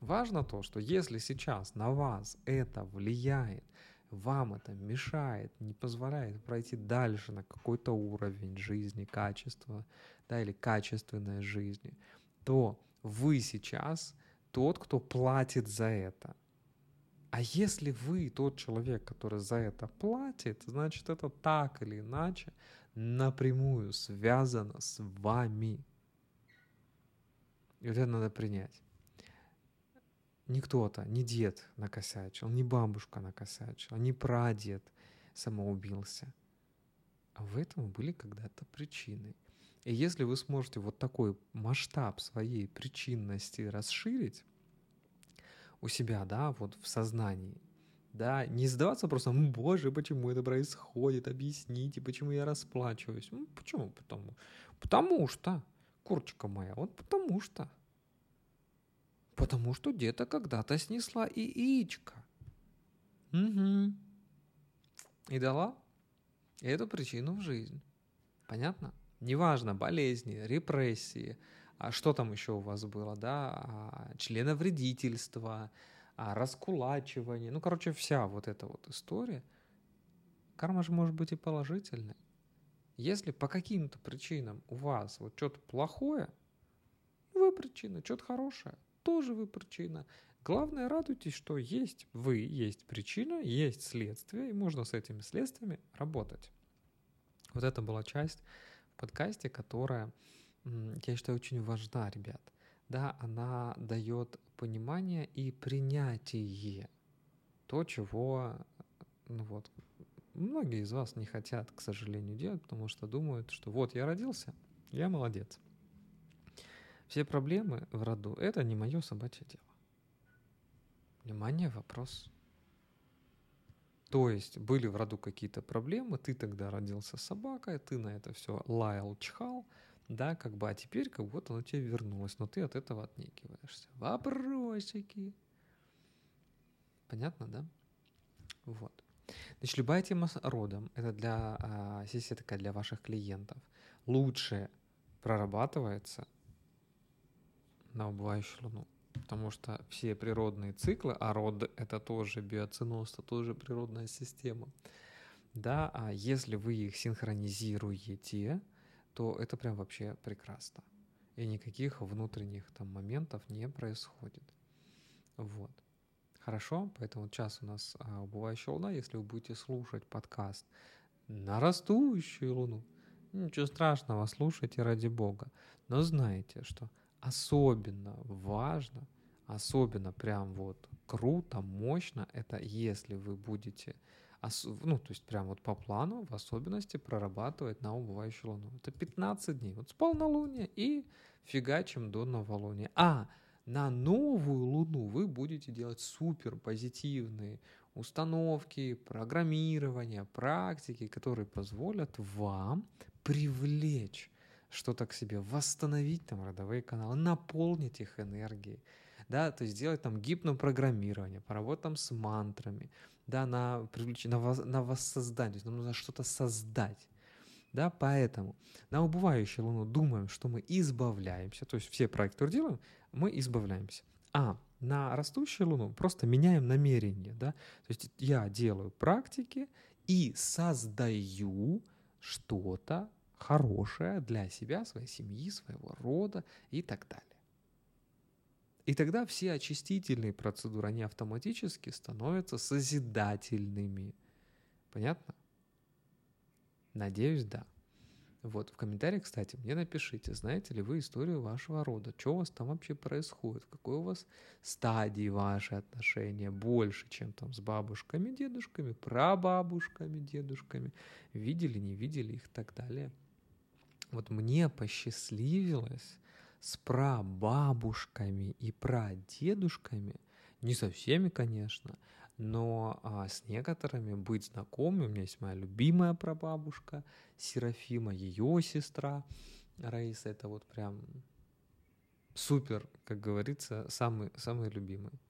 Важно то, что если сейчас на вас это влияет, вам это мешает, не позволяет пройти дальше на какой-то уровень жизни, качества, да, или качественной жизни, то вы сейчас тот, кто платит за это. А если вы тот человек, который за это платит, значит это так или иначе напрямую связано с вами. И вот это надо принять. Не кто-то, не дед накосячил, не бабушка накосячила, не прадед самоубился. А в этом были когда-то причины. И если вы сможете вот такой масштаб своей причинности расширить, у себя, да, вот в сознании, да, не задаваться просто, боже, почему это происходит, объясните, почему я расплачиваюсь. Ну, почему? Потому, потому что, курочка моя, вот потому что. Потому что где-то когда-то снесла яичко. Угу. И дала эту причину в жизнь. Понятно? Неважно, болезни, репрессии, а что там еще у вас было, да, а, членовредительство, а, раскулачивание, ну, короче, вся вот эта вот история, карма же может быть и положительной. Если по каким-то причинам у вас вот что-то плохое, вы причина, что-то хорошее, тоже вы причина. Главное, радуйтесь, что есть вы, есть причина, есть следствие, и можно с этими следствиями работать. Вот это была часть в подкасте, которая я считаю, очень важна, ребят. Да, она дает понимание и принятие то, чего ну вот, многие из вас не хотят, к сожалению, делать, потому что думают, что вот я родился, я молодец. Все проблемы в роду — это не мое собачье дело. Внимание, вопрос. То есть были в роду какие-то проблемы, ты тогда родился собакой, ты на это все лаял, чхал, да, как бы, а теперь как будто оно тебе вернулось, но ты от этого отнекиваешься. Вопросики. Понятно, да? Вот. Значит, любая тема с родом, это для, а, сессия такая для ваших клиентов, лучше прорабатывается на убывающую луну. потому что все природные циклы, а род — это тоже биоценоз, это тоже природная система, да, а если вы их синхронизируете, то это прям вообще прекрасно. И никаких внутренних там моментов не происходит. Вот. Хорошо, поэтому час у нас а, убывающая луна. Если вы будете слушать подкаст на растущую луну, ничего страшного, слушайте ради Бога. Но знайте, что особенно важно, особенно прям вот круто, мощно, это если вы будете, ну, то есть прям вот по плану, в особенности прорабатывать на убывающую луну. Это 15 дней. Вот с полнолуния и фигачим до новолуния. А на новую луну вы будете делать супер позитивные установки, программирование, практики, которые позволят вам привлечь что-то к себе, восстановить там родовые каналы, наполнить их энергией, да, то есть сделать там гипнопрограммирование, поработать там с мантрами, да, на привлечение, на, на воссоздание, то есть нам нужно что-то создать, да, поэтому на убывающую луну думаем, что мы избавляемся, то есть все проекты, которые делаем, мы избавляемся. А на растущую луну просто меняем намерение, да, то есть я делаю практики и создаю что-то хорошее для себя, своей семьи, своего рода и так далее. И тогда все очистительные процедуры, они автоматически становятся созидательными. Понятно? Надеюсь, да. Вот, в комментариях, кстати, мне напишите, знаете ли вы историю вашего рода, что у вас там вообще происходит, какой у вас стадии ваши отношения, больше, чем там с бабушками, дедушками, прабабушками, дедушками, видели, не видели их и так далее. Вот мне посчастливилось с прабабушками и прадедушками, не со всеми, конечно, но а, с некоторыми быть знакомыми. У меня есть моя любимая прабабушка Серафима, ее сестра Раиса. Это вот прям супер, как говорится, самый, самый любимый.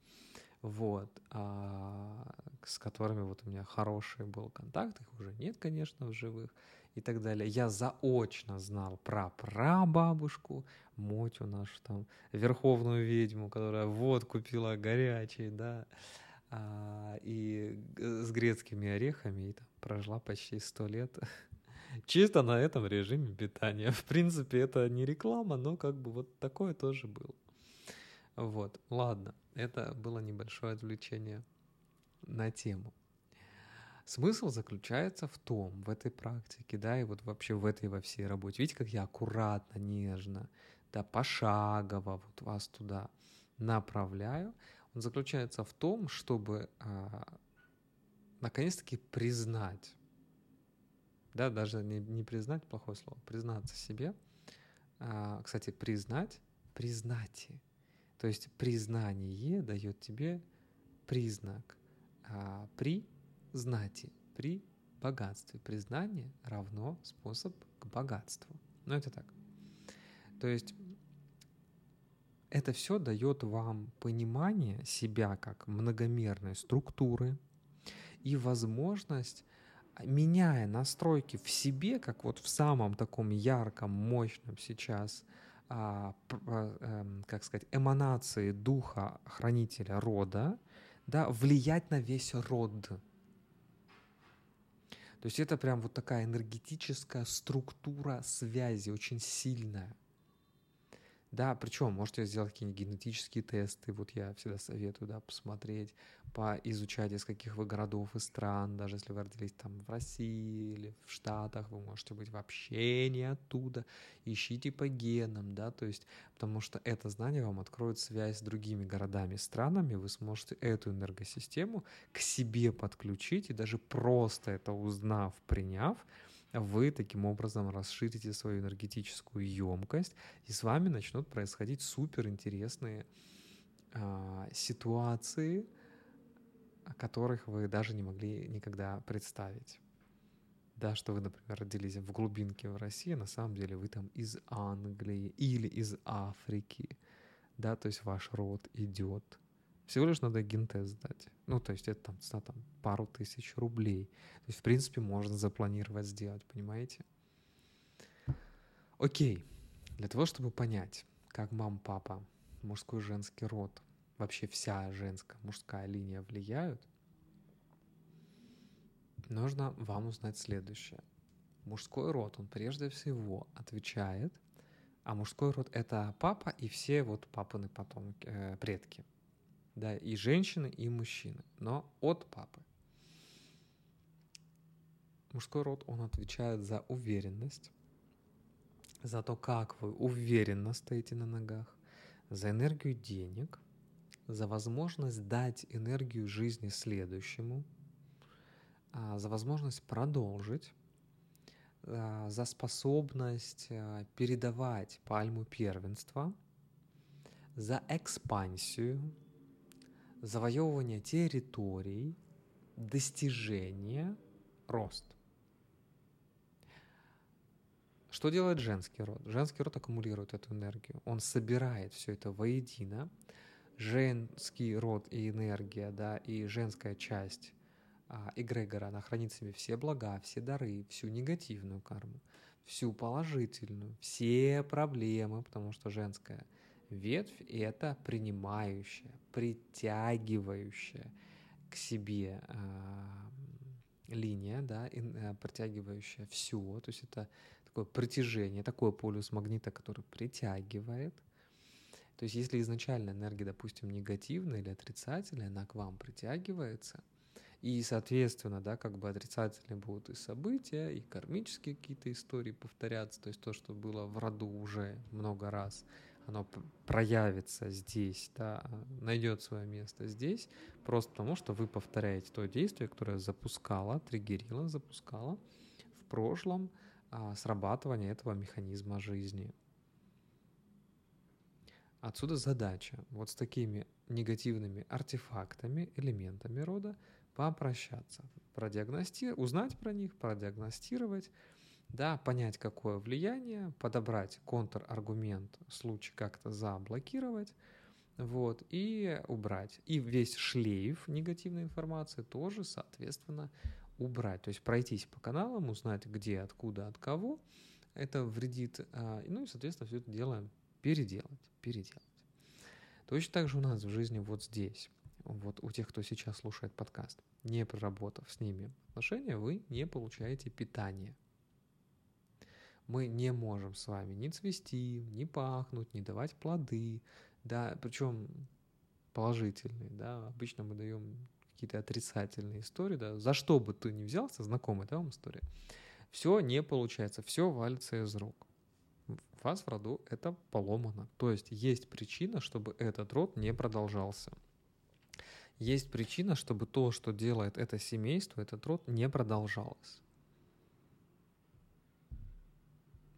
Вот, а, с которыми вот у меня хороший был контакт, их уже нет, конечно, в живых и так далее. Я заочно знал про прабабушку, Мотю нашу там, верховную ведьму, которая вот купила горячий, да, а, и с грецкими орехами, и там прожила почти сто лет. Чисто на этом режиме питания. В принципе, это не реклама, но как бы вот такое тоже было. Вот, ладно, это было небольшое отвлечение на тему. Смысл заключается в том, в этой практике, да, и вот вообще в этой во всей работе. Видите, как я аккуратно, нежно, да, пошагово вот вас туда направляю. Он заключается в том, чтобы а, наконец-таки признать, да, даже не, не признать плохое слово, признаться себе. А, кстати, признать, признать. То есть признание дает тебе признак а, при знати, при богатстве. Признание равно способ к богатству. Ну, это так. То есть это все дает вам понимание себя как многомерной структуры и возможность, меняя настройки в себе, как вот в самом таком ярком, мощном сейчас, а, а, эм, как сказать, эманации духа хранителя рода, да, влиять на весь род. То есть это прям вот такая энергетическая структура связи, очень сильная. Да, причем можете сделать какие-нибудь генетические тесты, вот я всегда советую, да, посмотреть, поизучать, из каких вы городов и стран, даже если вы родились там в России или в Штатах, вы можете быть вообще не оттуда, ищите по генам, да, то есть, потому что это знание вам откроет связь с другими городами, странами, вы сможете эту энергосистему к себе подключить, и даже просто это узнав, приняв, вы таким образом расширите свою энергетическую емкость, и с вами начнут происходить супер интересные а, ситуации, которых вы даже не могли никогда представить. Да, что вы, например, родились в глубинке в России, а на самом деле вы там из Англии или из Африки, да, то есть ваш род идет всего лишь надо гентест сдать. Ну, то есть это там, цена, там пару тысяч рублей. То есть, в принципе, можно запланировать сделать, понимаете? Окей. Для того, чтобы понять, как мама, папа мужской женский род, вообще вся женская, мужская линия влияют, нужно вам узнать следующее. Мужской род, он прежде всего отвечает, а мужской род — это папа и все вот папины потомки, э, предки. Да, и женщины, и мужчины, но от папы. Мужской род, он отвечает за уверенность, за то, как вы уверенно стоите на ногах, за энергию денег, за возможность дать энергию жизни следующему, а, за возможность продолжить, а, за способность а, передавать пальму первенства, за экспансию, завоевывание территорий, достижение, рост. Что делает женский род? Женский род аккумулирует эту энергию. Он собирает все это воедино. Женский род и энергия, да, и женская часть а, эгрегора, она хранит в себе все блага, все дары, всю негативную карму, всю положительную, все проблемы, потому что женская ветвь — это принимающая, притягивающая к себе а, линия, да, а, притягивающая все, то есть это такое притяжение, такой полюс магнита, который притягивает. То есть если изначально энергия, допустим, негативная или отрицательная, она к вам притягивается, и, соответственно, да, как бы отрицательные будут и события, и кармические какие-то истории повторяться, то есть то, что было в роду уже много раз, оно проявится здесь, да, найдет свое место здесь, просто потому что вы повторяете то действие, которое запускало, триггерило, запускало в прошлом, а, срабатывания этого механизма жизни. Отсюда задача вот с такими негативными артефактами, элементами рода попрощаться, продиагностировать, узнать про них, продиагностировать, да, понять, какое влияние, подобрать контраргумент в случае как-то заблокировать, вот, и убрать. И весь шлейф негативной информации тоже, соответственно, убрать. То есть пройтись по каналам, узнать, где, откуда, от кого. Это вредит. А, ну и, соответственно, все это дело переделать, переделать. Точно так же у нас в жизни вот здесь. Вот у тех, кто сейчас слушает подкаст, не проработав с ними отношения, вы не получаете питание. Мы не можем с вами ни цвести, ни пахнуть, ни давать плоды, да, причем положительные, да, обычно мы даем какие-то отрицательные истории, да, за что бы ты ни взялся, знакомая, да, вам история, все не получается, все валится из рук. У вас в роду это поломано. То есть есть причина, чтобы этот род не продолжался. Есть причина, чтобы то, что делает это семейство, этот род не продолжалось.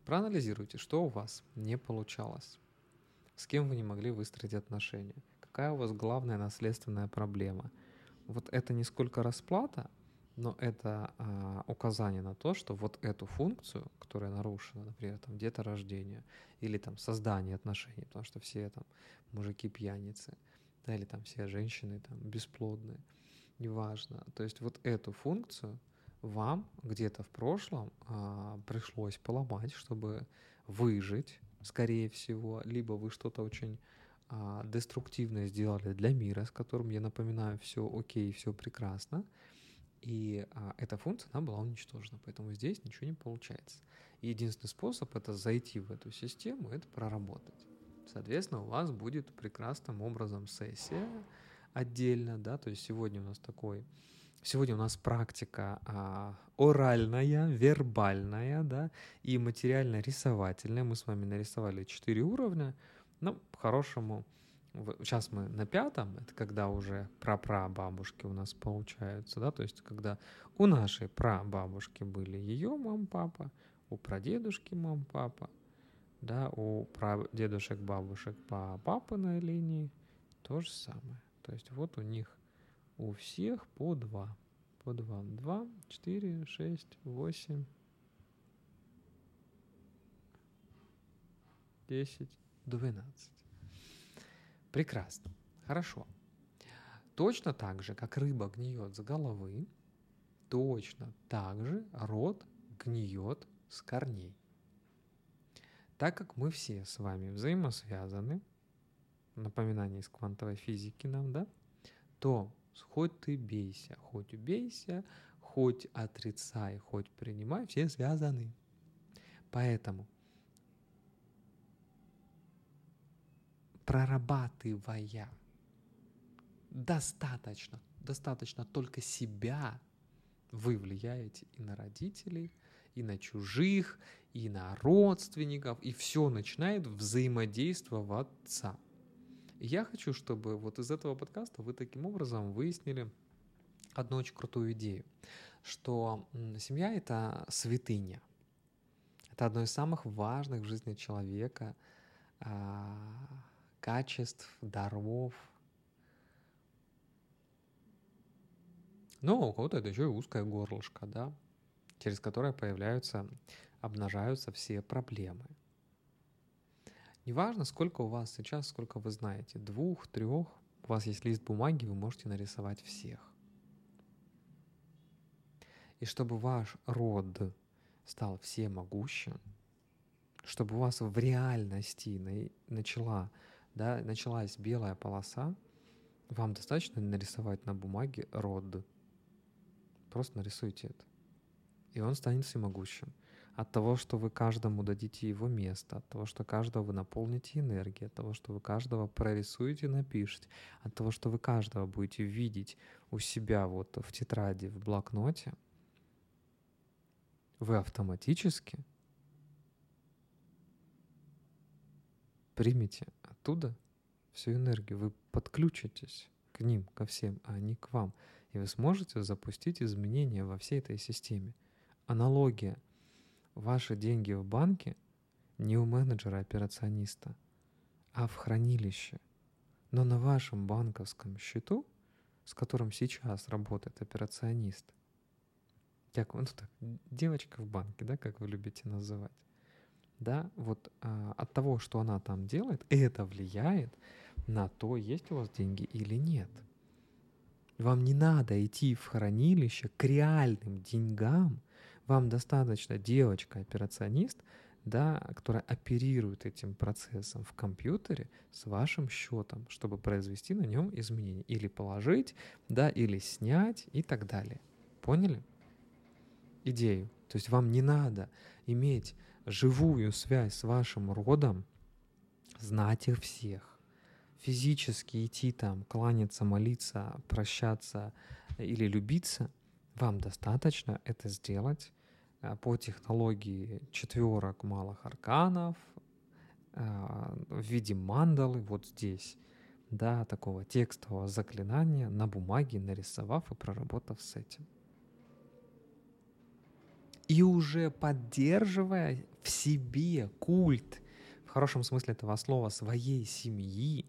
Проанализируйте, что у вас не получалось. С кем вы не могли выстроить отношения. Какая у вас главная наследственная проблема – вот это не сколько расплата, но это а, указание на то, что вот эту функцию, которая нарушена, например, там деторождение или там создание отношений, потому что все там мужики пьяницы, да, или там все женщины там бесплодные, неважно. То есть вот эту функцию вам где-то в прошлом а, пришлось поломать, чтобы выжить, скорее всего, либо вы что-то очень а, деструктивное сделали для мира, с которым, я напоминаю, все окей, все прекрасно, и а, эта функция, она была уничтожена, поэтому здесь ничего не получается. Единственный способ это зайти в эту систему, это проработать. Соответственно, у вас будет прекрасным образом сессия отдельно, да, то есть сегодня у нас такой, сегодня у нас практика а, оральная, вербальная, да, и материально-рисовательная. Мы с вами нарисовали четыре уровня, ну, по-хорошему, сейчас мы на пятом, это когда уже прапрабабушки у нас получаются, да, то есть когда у нашей прабабушки были ее мам-папа, у прадедушки мам-папа, да, у прадедушек, бабушек по папиной линии то же самое. То есть вот у них у всех по два. По два. Два, четыре, шесть, восемь, десять, 12. Прекрасно. Хорошо. Точно так же, как рыба гниет с головы, точно так же рот гниет с корней. Так как мы все с вами взаимосвязаны, напоминание из квантовой физики нам, да, то хоть ты бейся, хоть убейся, хоть отрицай, хоть принимай, все связаны. Поэтому прорабатывая достаточно, достаточно только себя, вы влияете и на родителей, и на чужих, и на родственников, и все начинает взаимодействоваться. Я хочу, чтобы вот из этого подкаста вы таким образом выяснили одну очень крутую идею, что семья — это святыня. Это одно из самых важных в жизни человека а, качеств, даров. Но у кого-то это еще и узкое горлышко, да, через которое появляются, обнажаются все проблемы. Неважно, сколько у вас сейчас, сколько вы знаете, двух, трех, у вас есть лист бумаги, вы можете нарисовать всех. И чтобы ваш род стал всемогущим, чтобы у вас в реальности начала, да, началась белая полоса, вам достаточно нарисовать на бумаге род. Просто нарисуйте это. И он станет всемогущим от того, что вы каждому дадите его место, от того, что каждого вы наполните энергией, от того, что вы каждого прорисуете, напишите, от того, что вы каждого будете видеть у себя вот в тетради, в блокноте, вы автоматически примете оттуда всю энергию, вы подключитесь к ним, ко всем, а они к вам. И вы сможете запустить изменения во всей этой системе. Аналогия – Ваши деньги в банке не у менеджера-операциониста, а в хранилище. Но на вашем банковском счету, с которым сейчас работает операционист, как, ну, так, девочка в банке, да, как вы любите называть, да, вот а, от того, что она там делает, это влияет на то, есть у вас деньги или нет. Вам не надо идти в хранилище к реальным деньгам, вам достаточно девочка-операционист, да, которая оперирует этим процессом в компьютере с вашим счетом, чтобы произвести на нем изменения. Или положить, да, или снять и так далее. Поняли? Идею. То есть вам не надо иметь живую связь с вашим родом, знать их всех, физически идти там, кланяться, молиться, прощаться или любиться, вам достаточно это сделать по технологии четверок малых арканов э, в виде мандалы вот здесь, да, такого текстового заклинания на бумаге, нарисовав и проработав с этим. И уже поддерживая в себе культ, в хорошем смысле этого слова, своей семьи,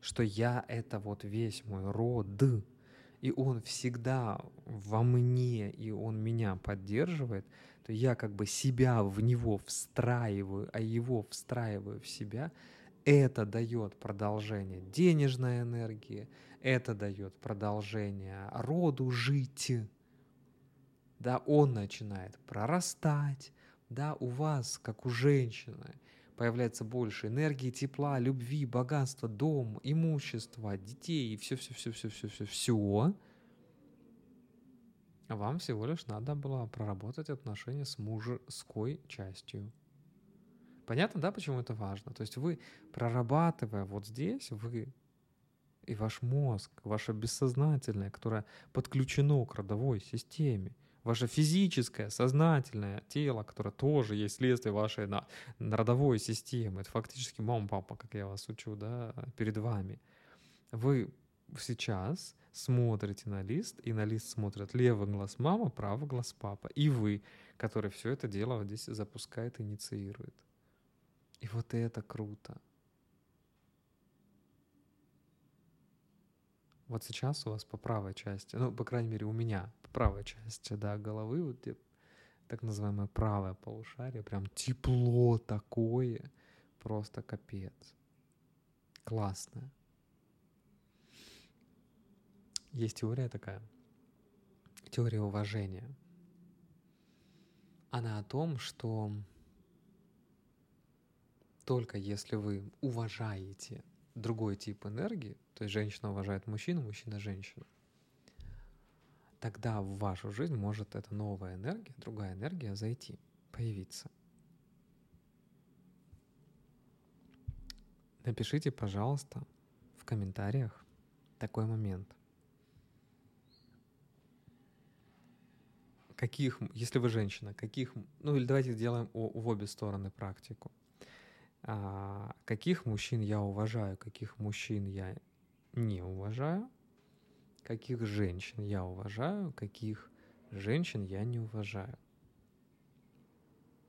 что я — это вот весь мой род, и он всегда во мне, и он меня поддерживает, то я как бы себя в него встраиваю, а его встраиваю в себя, это дает продолжение денежной энергии, это дает продолжение роду жить. Да, он начинает прорастать, да, у вас, как у женщины, появляется больше энергии, тепла, любви, богатства, дом, имущества, детей и все-все-все-все-все-все-все. Вам всего лишь надо было проработать отношения с мужской частью. Понятно, да, почему это важно? То есть вы, прорабатывая вот здесь, вы и ваш мозг, ваше бессознательное, которое подключено к родовой системе, ваше физическое, сознательное тело, которое тоже есть следствие вашей на, родовой системы. Это фактически мама, папа, как я вас учу, да, перед вами. Вы сейчас смотрите на лист, и на лист смотрят левый глаз мама, правый глаз папа. И вы, который все это дело вот здесь запускает, инициирует. И вот это круто. Вот сейчас у вас по правой части, ну, по крайней мере, у меня по правой части, да, головы, вот так называемое правое полушарие, прям тепло такое, просто капец. Классное. Есть теория такая, теория уважения. Она о том, что только если вы уважаете другой тип энергии, то есть женщина уважает мужчину, мужчина женщину, тогда в вашу жизнь может эта новая энергия, другая энергия зайти, появиться. Напишите, пожалуйста, в комментариях такой момент. Каких, если вы женщина, каких, ну или давайте сделаем в обе стороны практику. А, каких мужчин я уважаю, каких мужчин я не уважаю, каких женщин я уважаю, каких женщин я не уважаю.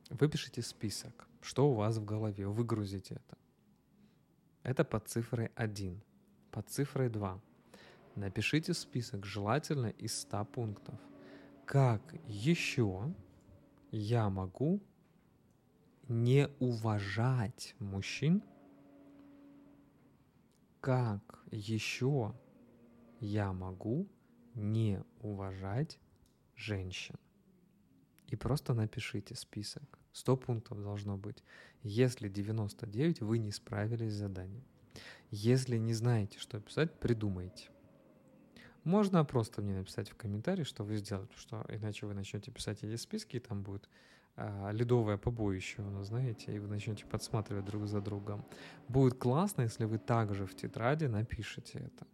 Выпишите список, что у вас в голове, выгрузите это. Это под цифрой 1. Под цифрой 2. Напишите список, желательно из 100 пунктов. Как еще я могу не уважать мужчин? Как еще я могу не уважать женщин? И просто напишите список. 100 пунктов должно быть. Если 99, вы не справились с заданием. Если не знаете, что писать, придумайте. Можно просто мне написать в комментарии, что вы сделали, что иначе вы начнете писать эти списки, и там будет ледовое побоище, ну, знаете, и вы начнете подсматривать друг за другом. Будет классно, если вы также в тетради напишете это.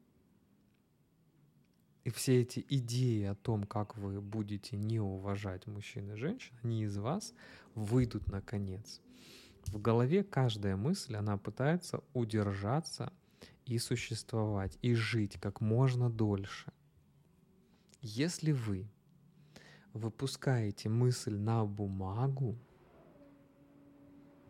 И все эти идеи о том, как вы будете не уважать мужчин и женщин, они из вас выйдут наконец. В голове каждая мысль, она пытается удержаться и существовать, и жить как можно дольше. Если вы выпускаете мысль на бумагу,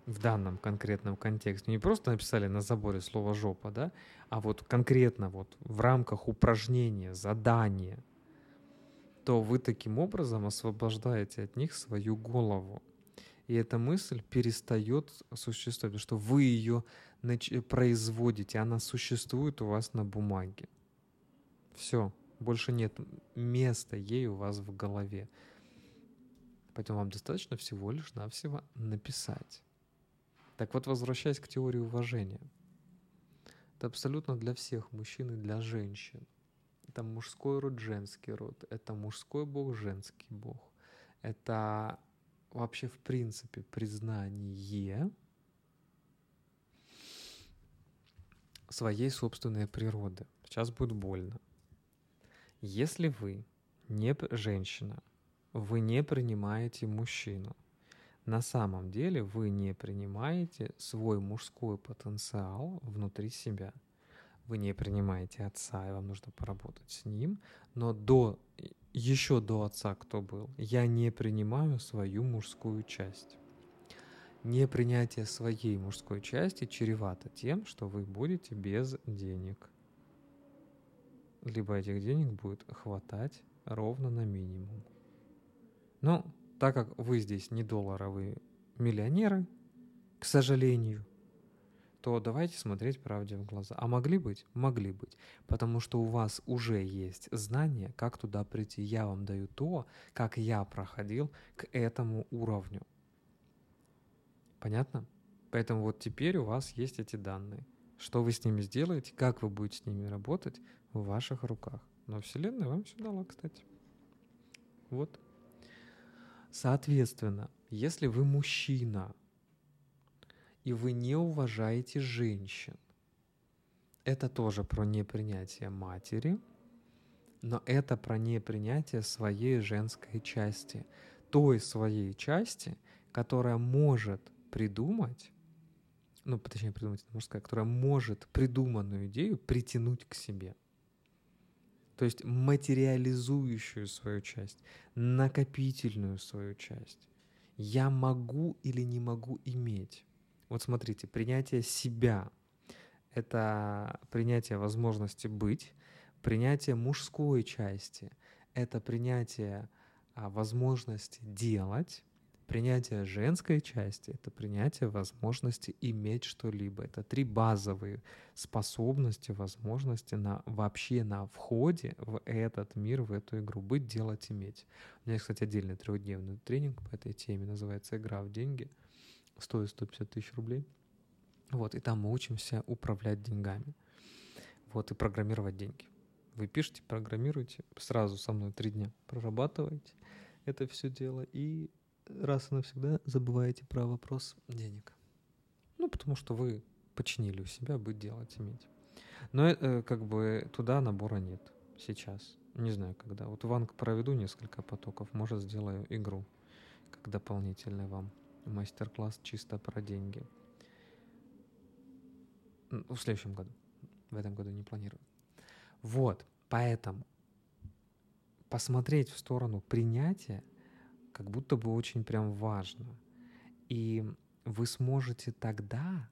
в данном конкретном контексте, не просто написали на заборе слово «жопа», да, а вот конкретно вот в рамках упражнения, задания, то вы таким образом освобождаете от них свою голову. И эта мысль перестает существовать, потому что вы ее производите, она существует у вас на бумаге. Все, больше нет места ей у вас в голове. Поэтому вам достаточно всего лишь навсего написать. Так вот, возвращаясь к теории уважения. Это абсолютно для всех мужчин и для женщин. Это мужской род, женский род. Это мужской бог, женский бог. Это вообще в принципе признание своей собственной природы. Сейчас будет больно. Если вы не женщина, вы не принимаете мужчину, на самом деле вы не принимаете свой мужской потенциал внутри себя. Вы не принимаете отца, и вам нужно поработать с ним. Но до, еще до отца кто был? Я не принимаю свою мужскую часть. Непринятие своей мужской части чревато тем, что вы будете без денег. Либо этих денег будет хватать ровно на минимум. Но так как вы здесь не долларовые миллионеры, к сожалению, то давайте смотреть правде в глаза. А могли быть? Могли быть. Потому что у вас уже есть знание, как туда прийти. Я вам даю то, как я проходил к этому уровню. Понятно? Поэтому вот теперь у вас есть эти данные. Что вы с ними сделаете, как вы будете с ними работать, в ваших руках. Но Вселенная вам все дала, кстати. Вот. Соответственно, если вы мужчина, и вы не уважаете женщин, это тоже про непринятие матери, но это про непринятие своей женской части, той своей части, которая может придумать, ну, точнее, придумать мужская, которая может придуманную идею притянуть к себе – то есть материализующую свою часть, накопительную свою часть. Я могу или не могу иметь. Вот смотрите, принятие себя — это принятие возможности быть, принятие мужской части — это принятие а, возможности делать, Принятие женской части — это принятие возможности иметь что-либо. Это три базовые способности, возможности на, вообще на входе в этот мир, в эту игру. Быть, делать, иметь. У меня есть, кстати, отдельный трехдневный тренинг по этой теме, называется «Игра в деньги». Стоит 150 тысяч рублей. Вот, и там мы учимся управлять деньгами. Вот, и программировать деньги. Вы пишете, программируете, сразу со мной три дня прорабатываете это все дело и раз и навсегда забываете про вопрос денег. Ну, потому что вы починили у себя быть делать, иметь. Но э, как бы туда набора нет сейчас. Не знаю, когда. Вот в Анг проведу несколько потоков, может, сделаю игру как дополнительный вам мастер-класс чисто про деньги. В следующем году. В этом году не планирую. Вот, поэтому посмотреть в сторону принятия как будто бы очень прям важно. И вы сможете тогда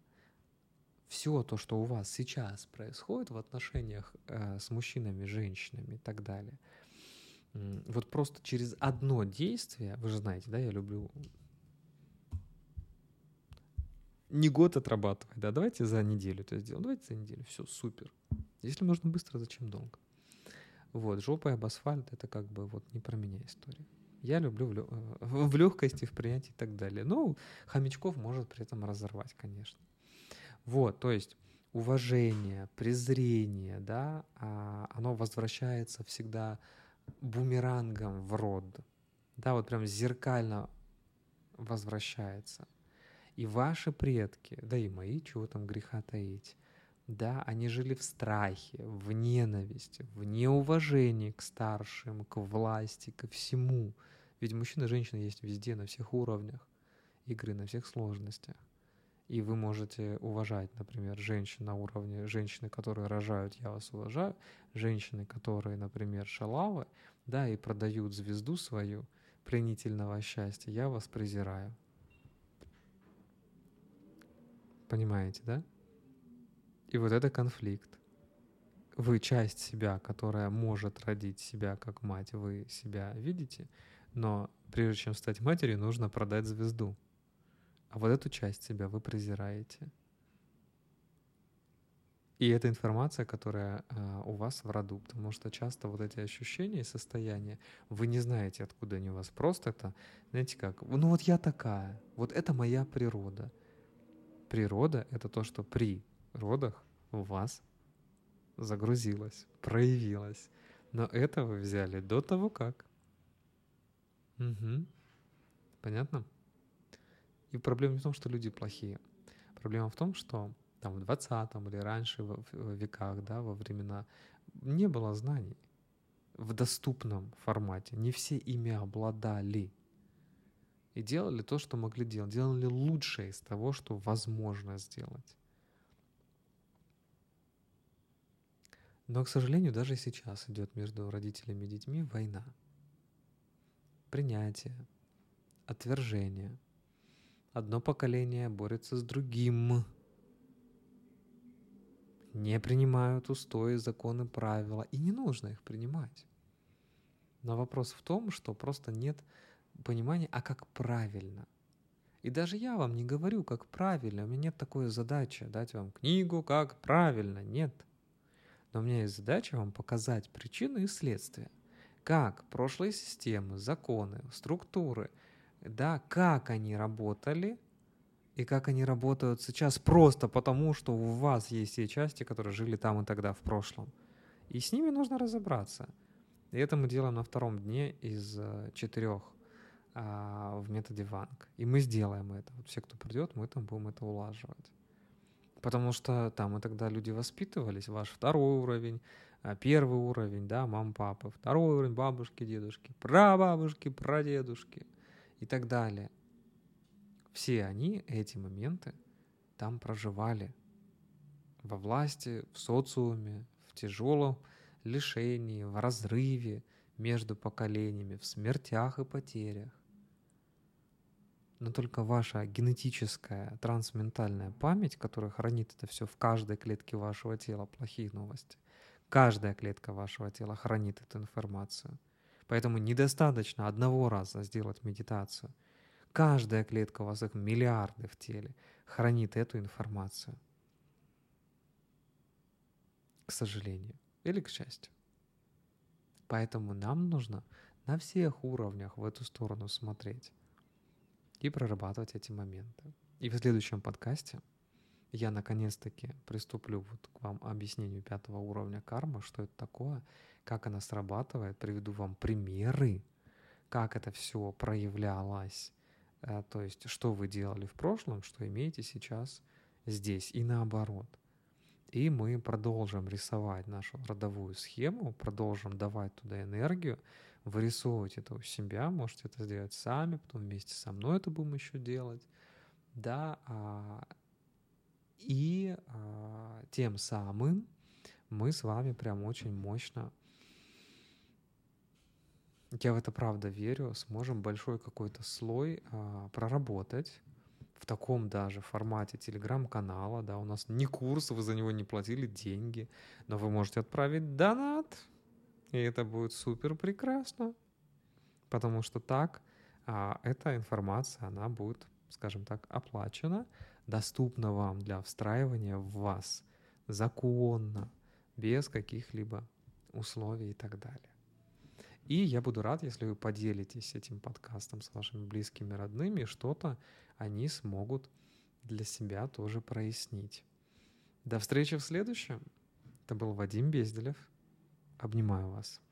все то, что у вас сейчас происходит в отношениях э, с мужчинами, женщинами и так далее, вот просто через одно действие, вы же знаете, да, я люблю не год отрабатывать, да, давайте за неделю это сделаем, давайте за неделю, все, супер. Если нужно быстро, зачем долго? Вот, жопой об асфальт, это как бы вот не про меня история. Я люблю в. Э, в легкости, в принятии и так далее. Ну, хомячков может при этом разорвать, конечно. Вот, то есть уважение, презрение, да, а, оно возвращается всегда бумерангом в род. Да, вот прям зеркально возвращается. И ваши предки, да и мои, чего там греха таить, да, они жили в страхе, в ненависти, в неуважении к старшим, к власти, ко всему. Ведь мужчина и женщина есть везде, на всех уровнях игры, на всех сложностях. И вы можете уважать, например, женщин на уровне женщины, которые рожают, я вас уважаю, женщины, которые, например, шалавы, да, и продают звезду свою пленительного счастья, я вас презираю. Понимаете, да? И вот это конфликт. Вы часть себя, которая может родить себя как мать, вы себя видите, но прежде чем стать матерью, нужно продать звезду. А вот эту часть себя вы презираете. И это информация, которая э, у вас в роду, потому что часто вот эти ощущения и состояния, вы не знаете, откуда они у вас. Просто это, знаете как, ну вот я такая, вот это моя природа. Природа — это то, что при родах у вас загрузилось, проявилось. Но это вы взяли до того, как. Угу. Понятно? И проблема не в том, что люди плохие. Проблема в том, что там в 20 или раньше в веках, да, во времена, не было знаний в доступном формате. Не все ими обладали. И делали то, что могли делать. Делали лучшее из того, что возможно сделать. Но, к сожалению, даже сейчас идет между родителями и детьми война. Принятие, отвержение. Одно поколение борется с другим. Не принимают устои, законы, правила. И не нужно их принимать. Но вопрос в том, что просто нет понимания, а как правильно. И даже я вам не говорю, как правильно. У меня нет такой задачи дать вам книгу, как правильно. Нет. Но у меня есть задача вам показать причины и следствия. Как прошлые системы, законы, структуры, да, как они работали и как они работают сейчас просто потому, что у вас есть те части, которые жили там и тогда в прошлом. И с ними нужно разобраться. И это мы делаем на втором дне из э, четырех а, в методе Ванг. И мы сделаем это. Вот все, кто придет, мы там будем это улаживать. Потому что там и тогда люди воспитывались, ваш второй уровень, первый уровень, да, мам, папа, второй уровень, бабушки, дедушки, прабабушки, прадедушки и так далее. Все они, эти моменты, там проживали во власти, в социуме, в тяжелом лишении, в разрыве между поколениями, в смертях и потерях но только ваша генетическая трансментальная память, которая хранит это все в каждой клетке вашего тела, плохие новости. Каждая клетка вашего тела хранит эту информацию. Поэтому недостаточно одного раза сделать медитацию. Каждая клетка у вас, их миллиарды в теле, хранит эту информацию. К сожалению. Или к счастью. Поэтому нам нужно на всех уровнях в эту сторону смотреть и прорабатывать эти моменты. И в следующем подкасте я наконец-таки приступлю вот к вам объяснению пятого уровня кармы, что это такое, как она срабатывает, приведу вам примеры, как это все проявлялось, э, то есть что вы делали в прошлом, что имеете сейчас здесь и наоборот. И мы продолжим рисовать нашу родовую схему, продолжим давать туда энергию, вырисовывать это у себя, можете это сделать сами, потом вместе со мной это будем еще делать, да, а, и а, тем самым мы с вами прям очень мощно, я в это правда верю, сможем большой какой-то слой а, проработать в таком даже формате телеграм-канала, да, у нас не курс, вы за него не платили деньги, но вы можете отправить донат, и это будет супер прекрасно, потому что так а, эта информация, она будет, скажем так, оплачена, доступна вам для встраивания в вас законно, без каких-либо условий и так далее. И я буду рад, если вы поделитесь этим подкастом с вашими близкими, родными, что-то они смогут для себя тоже прояснить. До встречи в следующем. Это был Вадим Безделев. Обнимаю вас.